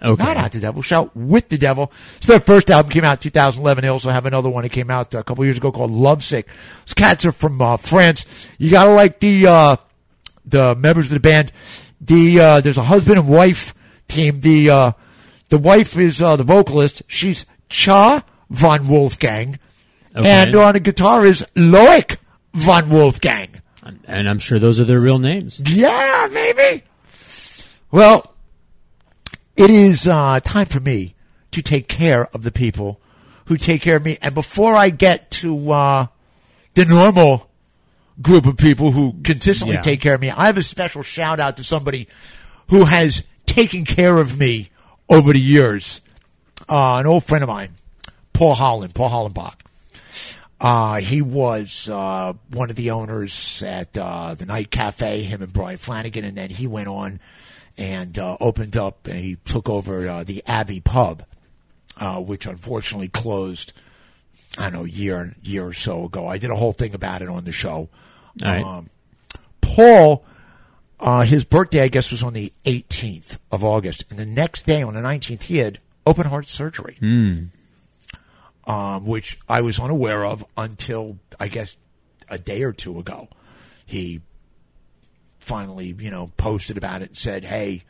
Okay.
Not at the devil. Shout with the devil. So their first album came out in 2011. They also have another one that came out a couple years ago called Lovesick. Those cats are from uh, France. You gotta like the uh, the members of the band. The uh, there's a husband and wife team. The uh, the wife is uh, the vocalist. She's Cha von Wolfgang,
Okay.
and on the guitar is Loic von Wolfgang.
And I'm sure those are their real names.
Yeah, maybe. Well, it is uh, time for me to take care of the people who take care of me. And before I get to uh, the normal group of people who consistently
Yeah.
take care of me, I have a special shout out to somebody who has taken care of me over the years. Uh, an old friend of mine, Paul Holland, Paul Hollenbach. Uh, he was uh, one of the owners at uh, the Night Cafe, him and Brian Flanagan, and then he went on and uh, opened up and he took over uh, the Abbey Pub, uh, which unfortunately closed. I don't know, a year year or so ago. I did a whole thing about it on the show.
Right.
Um, Paul, uh, his birthday, I guess, was on the 18th of August, and the next day, on the 19th, he had open heart surgery
Hmm.
um, which I was unaware of until I guess a day or two ago. He finally, you know, posted about it and said, "Hey,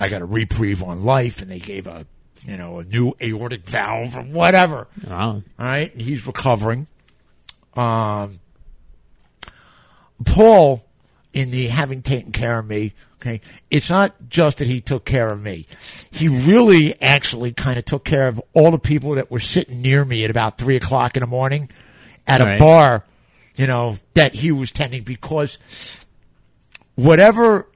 I got a reprieve on life," and they gave a, you know, a new aortic valve or whatever.
Wow.
All right, and he's recovering. Um, Paul, in the having taken care of me, okay, it's not just that he took care of me. He really actually kind of took care of all the people that were sitting near me at about three o'clock in the morning at a
Right.
bar, you know, that he was tending because whatever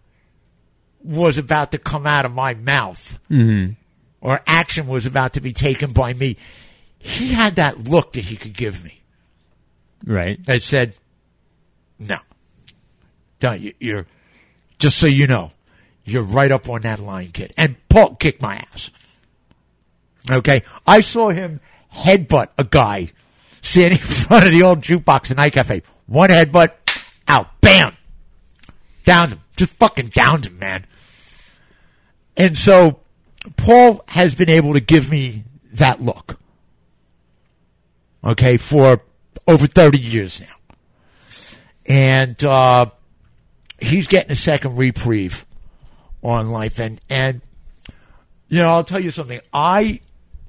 was about to come out of my mouth
Mhm.
or action was about to be taken by me, he had that look that he could give me
Right.
that said, "No, don't you, you're just so you know, you're right up on that line, kid." And Paul kicked my ass. Okay, I saw him headbutt a guy standing in front of the old jukebox at Night Cafe. One headbutt, out, bam, downed him, just fucking downed him, man. And so Paul has been able to give me that look. Okay, for over 30 years now. And uh, he's getting a second reprieve on life. And, and, you know, I'll tell you something. I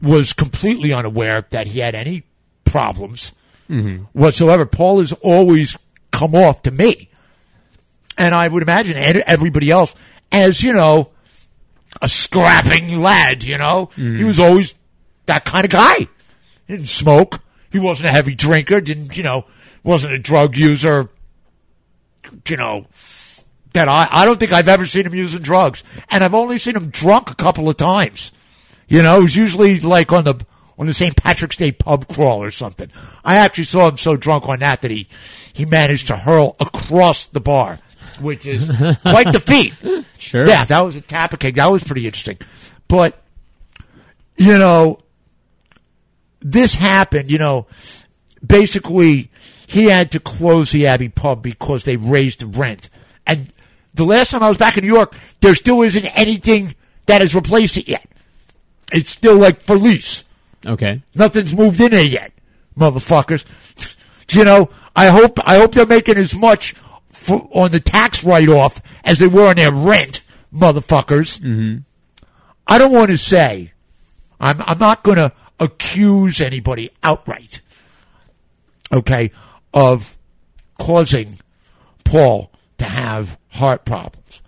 was completely unaware that he had any problems
Mhm.
whatsoever. Paul has always come off to me. And I would imagine everybody else as, you know, a scrapping lad, you know? Mm. He was always that kind of guy. He didn't smoke. He wasn't a heavy drinker. Didn't, you know, wasn't a drug user. You know, that I, I don't think I've ever seen him using drugs. And I've only seen him drunk a couple of times. You know, it was usually like on the, on the St. Patrick's Day pub crawl or something. I actually saw him so drunk on that that he, he managed to hurl across the bar, which is quite the feat.
Sure.
Yeah, that was a tap a cake. That was pretty interesting. But, you know, this happened, you know, basically he had to close the Abbey pub because they raised the rent. And the last time I was back in New York, there still isn't anything that has replaced it yet. It's still like for lease.
Okay.
Nothing's moved in there yet, motherfuckers. You know, I hope I hope they're making as much for, on the tax write off as they were on their rent, motherfuckers.
Mm-hmm.
I don't want to say, I'm I'm not going to accuse anybody outright, okay, of causing Paul to have heart problems.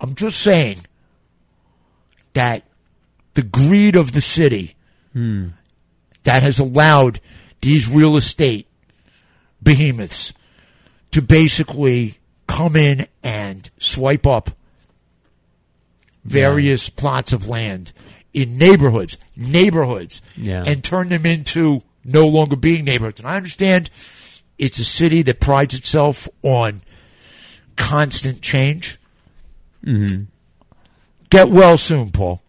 I'm just saying that the greed of the city
Hmm.
that has allowed these real estate behemoths to basically come in and swipe up various plots of land in neighborhoods, neighborhoods,
Yeah.
and turn them into no longer being neighborhoods. And I understand it's a city that prides itself on constant change.
Mhm.
Get well soon, Paul.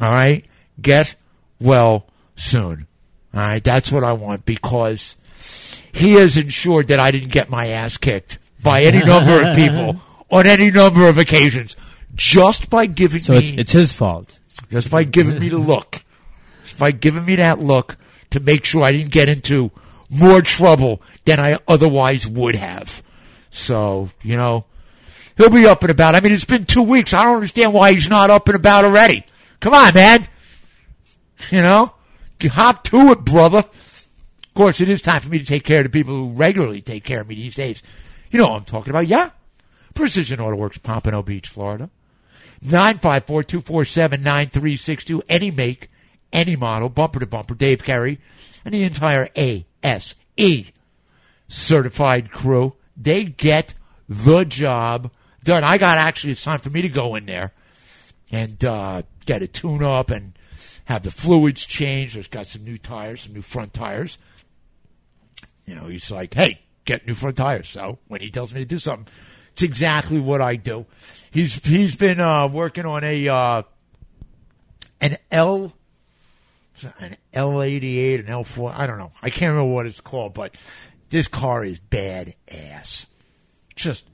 All right? Get well soon. All right? That's what I want because he has ensured that I didn't get my ass kicked by any number of people on any number of occasions just by giving
So
me
it's it's his fault.
just by giving me the look, just by giving me that look to make sure I didn't get into more trouble than I otherwise would have. So, you know, he'll be up and about. I mean, it's been two weeks. I don't understand why he's not up and about already. Come on, man. You know, hop to it, brother. Of course, it is time for me to take care of the people who regularly take care of me these days. You know what I'm talking about, yeah? Precision Auto Works, Pompano Beach, Florida. 954-247-9362. Any make, any model, bumper to bumper, Dave Carey, and the entire ASE certified crew. They get the job done. I got actually, it's time for me to go in there and uh, get a tune up and have the fluids changed. There's got some new tires, some new front tires. You know, he's like, hey, get new front tires. So when he tells me to do something, it's exactly what I do. He's he's been uh, working on a uh, an L an L eighty eight, an L four. I don't know. I can't remember what it's called, but this car is bad ass. Just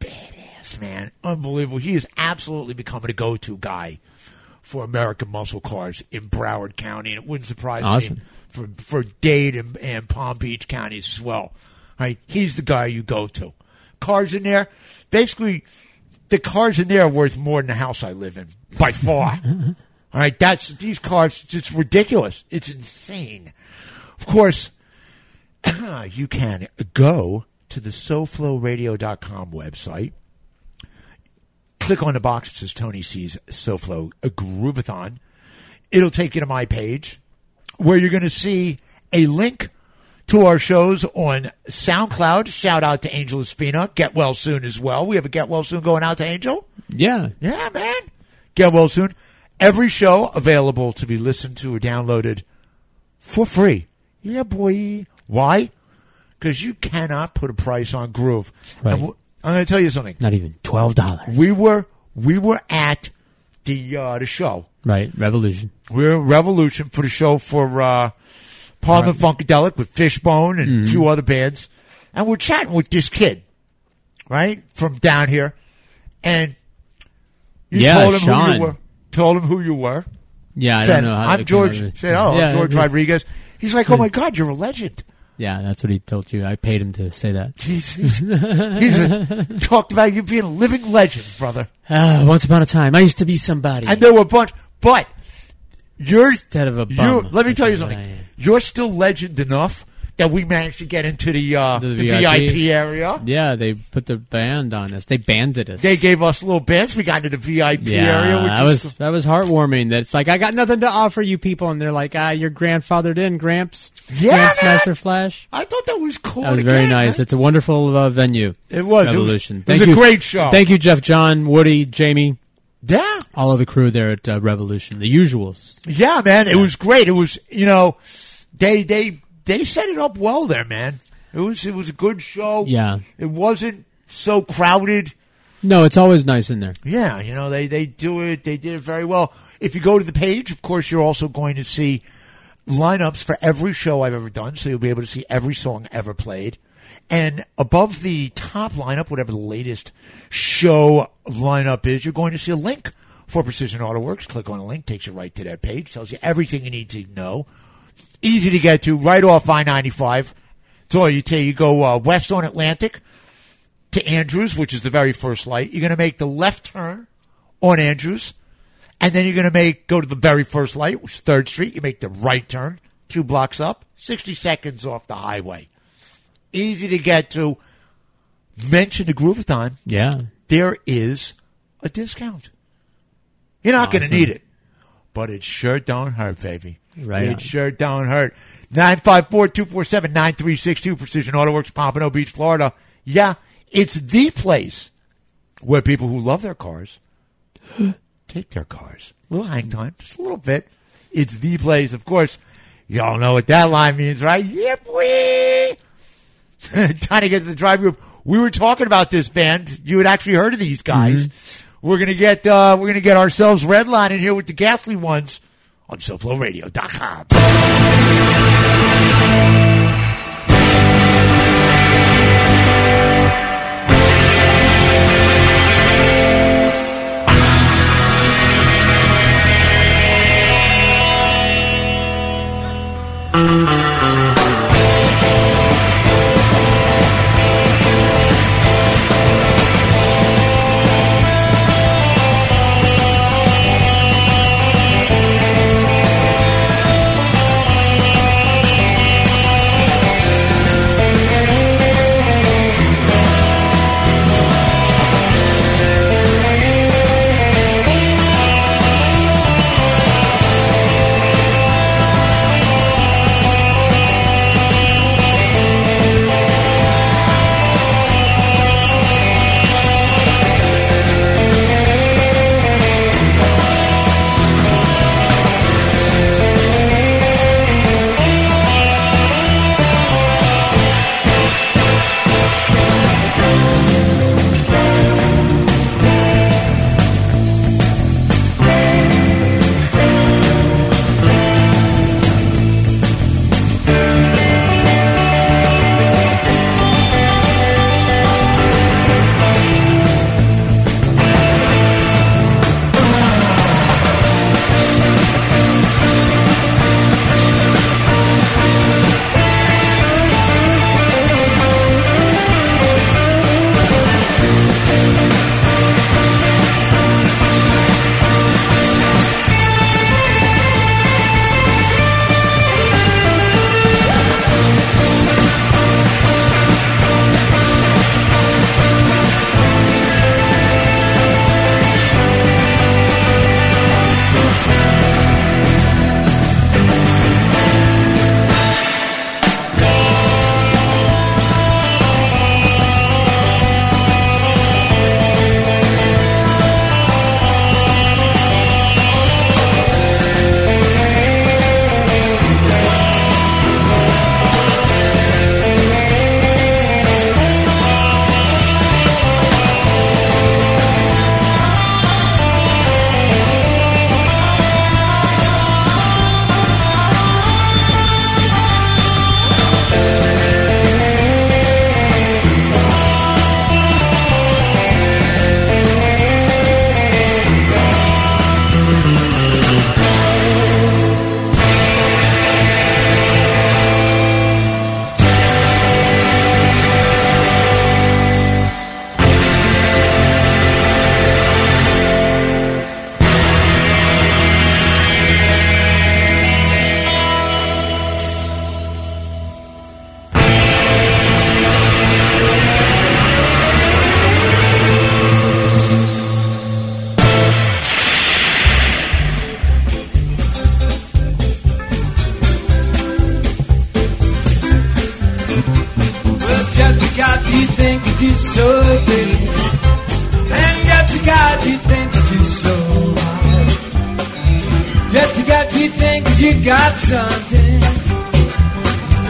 badass, man. Unbelievable. He is absolutely becoming a go to guy for American muscle cars in Broward County, and it wouldn't surprise
Awesome.
me for for Dade and, and Palm Beach counties as well. Right? He's the guy you go to. Cars in there, basically, the cars in there are worth more than the house I live in by far. All right, that's these cars. It's ridiculous. It's insane. Of course, you can go to the SoFloRadio.com website. Click on the box that says Tony C's SoFlo a Groove-A-Thon. It'll take you to my page where you're going to see a link to our shows on SoundCloud. Shout out to Angel Espina. Get well soon as well. We have a get well soon going out to Angel.
Yeah.
Yeah, man. Get well soon. Every show available to be listened to or downloaded for free. Yeah, boy. Why? Because you cannot put a price on Groove.
Right.
And I'm going to tell you something.
Not even twelve dollars.
We were we were at the uh, the show.
Right. Revolution.
We were at Revolution for the show for uh, Parliament Funkadelic with Fishbone and a
Mhm.
few other bands, and we're chatting with this kid, right from down here, and you
Yeah,
told him who
Sean.
you were. Told him who you were.
Yeah, I
Said,
don't know. How
I'm George. Said, oh,
Yeah,
I'm George. Rodriguez. He's like, oh my God, you're a legend.
Yeah, that's what he told you. I paid him to say that.
Jeez, he's, a, talked about you being a living legend, brother.
Ah, once upon a time, I used to be somebody.
And there were a bunch, but you're
Instead of a
you.
bum.
Let me tell you
That's what
something.
Am.
You're still legend enough that we managed to get into the uh, the, VIP. area.
Yeah, they put the band on us. They banded us.
They gave us little bands. We got into the VIP
yeah,
area, which
that was that was heartwarming. That it's like I got nothing to offer you people, and they're like, ah, you're grandfathered in, Gramps,
Yeah,
Gramps
man.
Master Flash.
I thought that was cool.
That was
to
very nice.
man.
It's a wonderful uh, venue.
It was. It was-
Revolution.
it was
Thank
a
you.
great show.
Thank you, Jeff, John, Woody, Jamie,
Yeah,
all of the crew there at uh, Revolution. The usuals.
yeah, man. It was great. It was, you know, they they they set it up well there, man. It was it was a good show.
Yeah.
it wasn't so crowded.
No, it's always nice in there.
Yeah, you know, they, they do it, they did it very well. If you go to the page, of course, you're also going to see lineups for every show I've ever done, so you'll be able to see every song ever played. And above the top lineup, whatever the latest show lineup is, you're going to see a link for Precision Auto Works. Click on a link, takes you right to that page, tells you everything you need to know. Easy to get to, right off I 95. It's all you take. You go uh, west on Atlantic to Andrews, which is the very first light. You're going to make the left turn on Andrews, and then you're going to make go to the very first light, which is Third Street. You make the right turn, two blocks up, 60 seconds off the highway. Easy to get to. Mention the Groove-A-Thon.
Yeah.
There is a discount. You're not going to need it, but it sure don't hurt, baby.
Right
It
on.
sure don't hurt. 954-247-9362, Precision Auto Works, Pompano Beach, Florida. Yeah, it's the place where people who love their cars take their cars. A little hang time, just a little bit. It's the place. Of course, y'all know what that line means, right? Yep, we. Time to get to the drive group. We were talking about this band. You had actually heard of these guys. We're gonna get uh, we're gonna get ourselves redline in here with the ghastly ones on SoFloRadio.com.
Well, mm-hmm.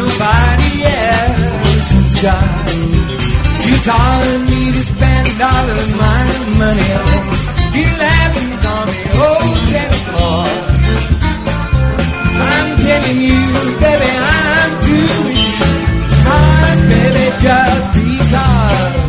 Nobody else has got, you calling me to spend all of my money on. You laughing me. I'm telling you, baby, I'm with you. Baby, just because.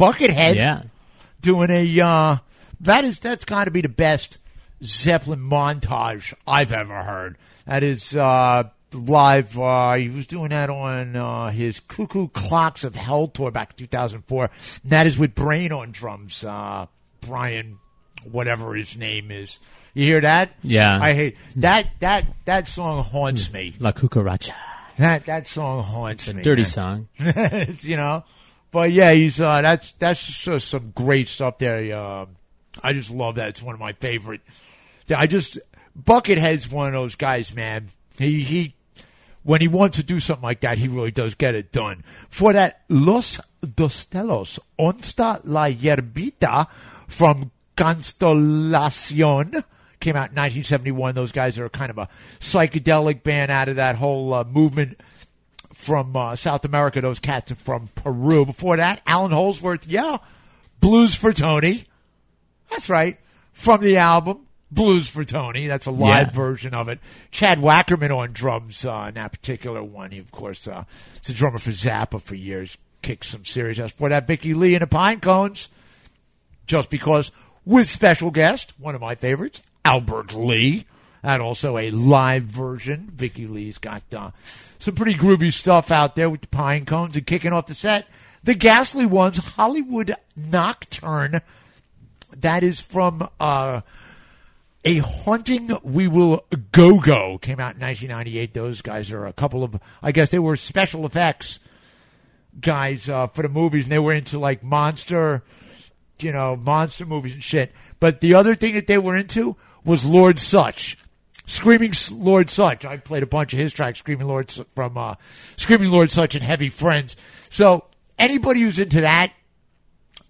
Buckethead.
Yeah.
Doing a uh that is that's got to be the best Zeppelin montage I've ever heard. That is uh live uh he was doing that on uh his Cuckoo Clocks of Hell tour back in 2004. And that is with Brain on drums. Uh Brian whatever his name is. You hear that?
Yeah.
I hate that that that song haunts me.
La Cucaracha.
That that song haunts me.
Dirty
man.
song.
It's, you know, but yeah, he's uh, that's that's just some great stuff there. Um, I just love that. It's one of my favorite. I just Buckethead's one of those guys, man. He he when he wants to do something like that, he really does get it done. For that, Los Destellos, Onsta la Yerbita from Constelacion came out in 1971. Those guys are kind of a psychedelic band out of that whole uh, movement from uh, South America. Those cats are from Peru. Before that, Allan Holdsworth, yeah, Blues for Tony. That's right. From the album Blues for Tony. That's a live
Yeah.
version of it. Chad Wackerman on drums uh, in that particular one. He, of course, uh, is a drummer for Zappa for years. Kicked some serious ass. For that, Vicky Lee and the Pine Cones. Just because, with special guest, one of my favorites, Albert Lee. And also a live version. Vicky Lee's got uh, some pretty groovy stuff out there with the Pine Cones. And kicking off the set, the Ghastly Ones, Hollywood Nocturne. That is from uh, a haunting we will go go came out in 1998 those guys are a couple of i guess they were special effects guys uh, for the movies and they were into like monster you know monster movies and shit but the other thing that they were into was lord Sutch screaming lord Sutch i played a bunch of his tracks screaming lord from uh, screaming lord Sutch and heavy friends so anybody who's into that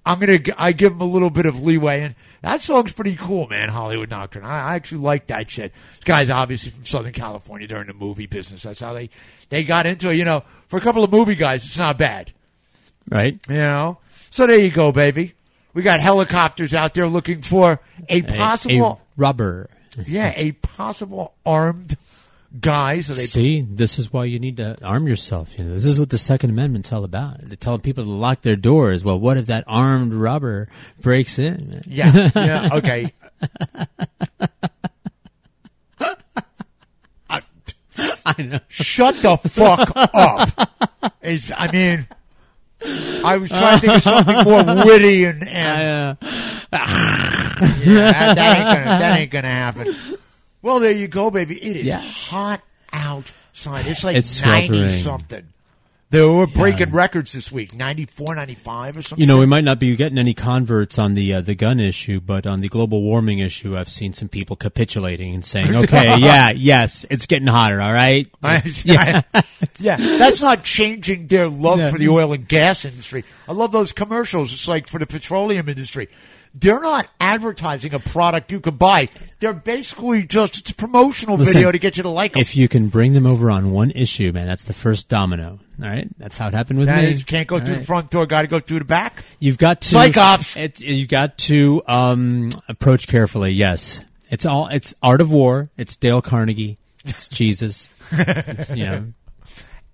I'm gonna I give him a little bit of leeway, and that song's pretty cool, man. Hollywood Nocturne. I, I actually like that shit. This guy's obviously from Southern California. They're in the movie business. That's how they they got into it. You know, for a couple of movie guys, it's not bad.
Right?
You know. So there you go, baby. We got helicopters out there looking for a
A-
possible,
a rubber.
yeah, a possible armed guy. So they
See, this is why you need to arm yourself. You know, this is what the Second Amendment's all about. They're telling people to lock their doors. Well, what if that armed robber breaks in? man?
Yeah, yeah, okay. I,
know.
Shut the fuck up. Is I mean, I was trying to think of something more witty and, and uh, yeah, that, that ain't gonna that ain't gonna happen. Well, there you go, baby. It is
Yeah.
hot outside. It's like
It's
ninety
sweltering.
something. They were breaking records this week, 94, 95 or something.
You know, we might not be getting any converts on the uh, the gun issue, but on the global warming issue, I've seen some people capitulating and saying, "Okay, yeah, yes, it's getting hotter. All right,
yeah. yeah, that's not changing their love
No.
for the oil and gas industry. I love those commercials. It's like for the petroleum industry. They're not advertising a product you can buy. They're basically just it's a promotional
Listen,
video to get you to like them.
If you can bring them over on one issue, man, that's the first domino. All right, that's how it happened with
That
me.
is, can't go
All
through
right.
the front door. Got to go through the back.
You've got to
Psychops.
It's, you got to um, approach carefully. Yes, it's all. It's art of war. It's Dale Carnegie. It's Jesus. you know,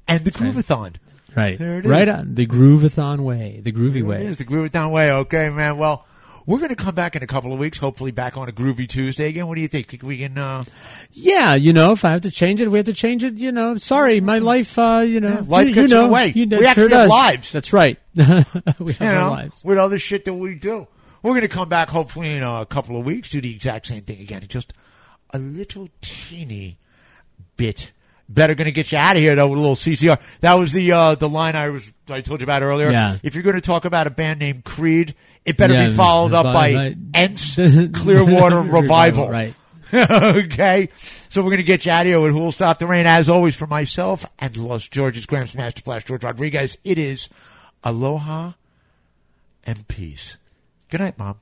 And the Groove-A-Thon.
right,
There it is.
right on the Groove-A-Thon way, the groovy way.
It is the Groove-A-Thon way. Okay, man. Well, we're going to come back in a couple of weeks. Hopefully, back on a Groovy Tuesday again. What do you think? Think we can? Uh,
Yeah, you know, if I have to change it, we have to change it. You know, sorry, my life. Uh, you know,
life
you,
gets
you
in the way.
You know,
We
sure
have lives.
That's right. we have
you
our
know,
lives.
with all other shit that we do. We're going to come back hopefully in a couple of weeks, do the exact same thing again. Just a little teeny bit better. Going to get you out of here though with a little CCR. That was the uh, the line I was I told you about earlier.
Yeah.
If you're going to talk about a band named Creed, it better
Yeah,
be followed up by
by-
Ents Clearwater Revival.
Right.
okay. So we're going to get you out of here with Who'll Stop the Rain. As always, for myself and Los Georges, Graham Master Flash, George Rodriguez, it is aloha and peace. Good night, Mom.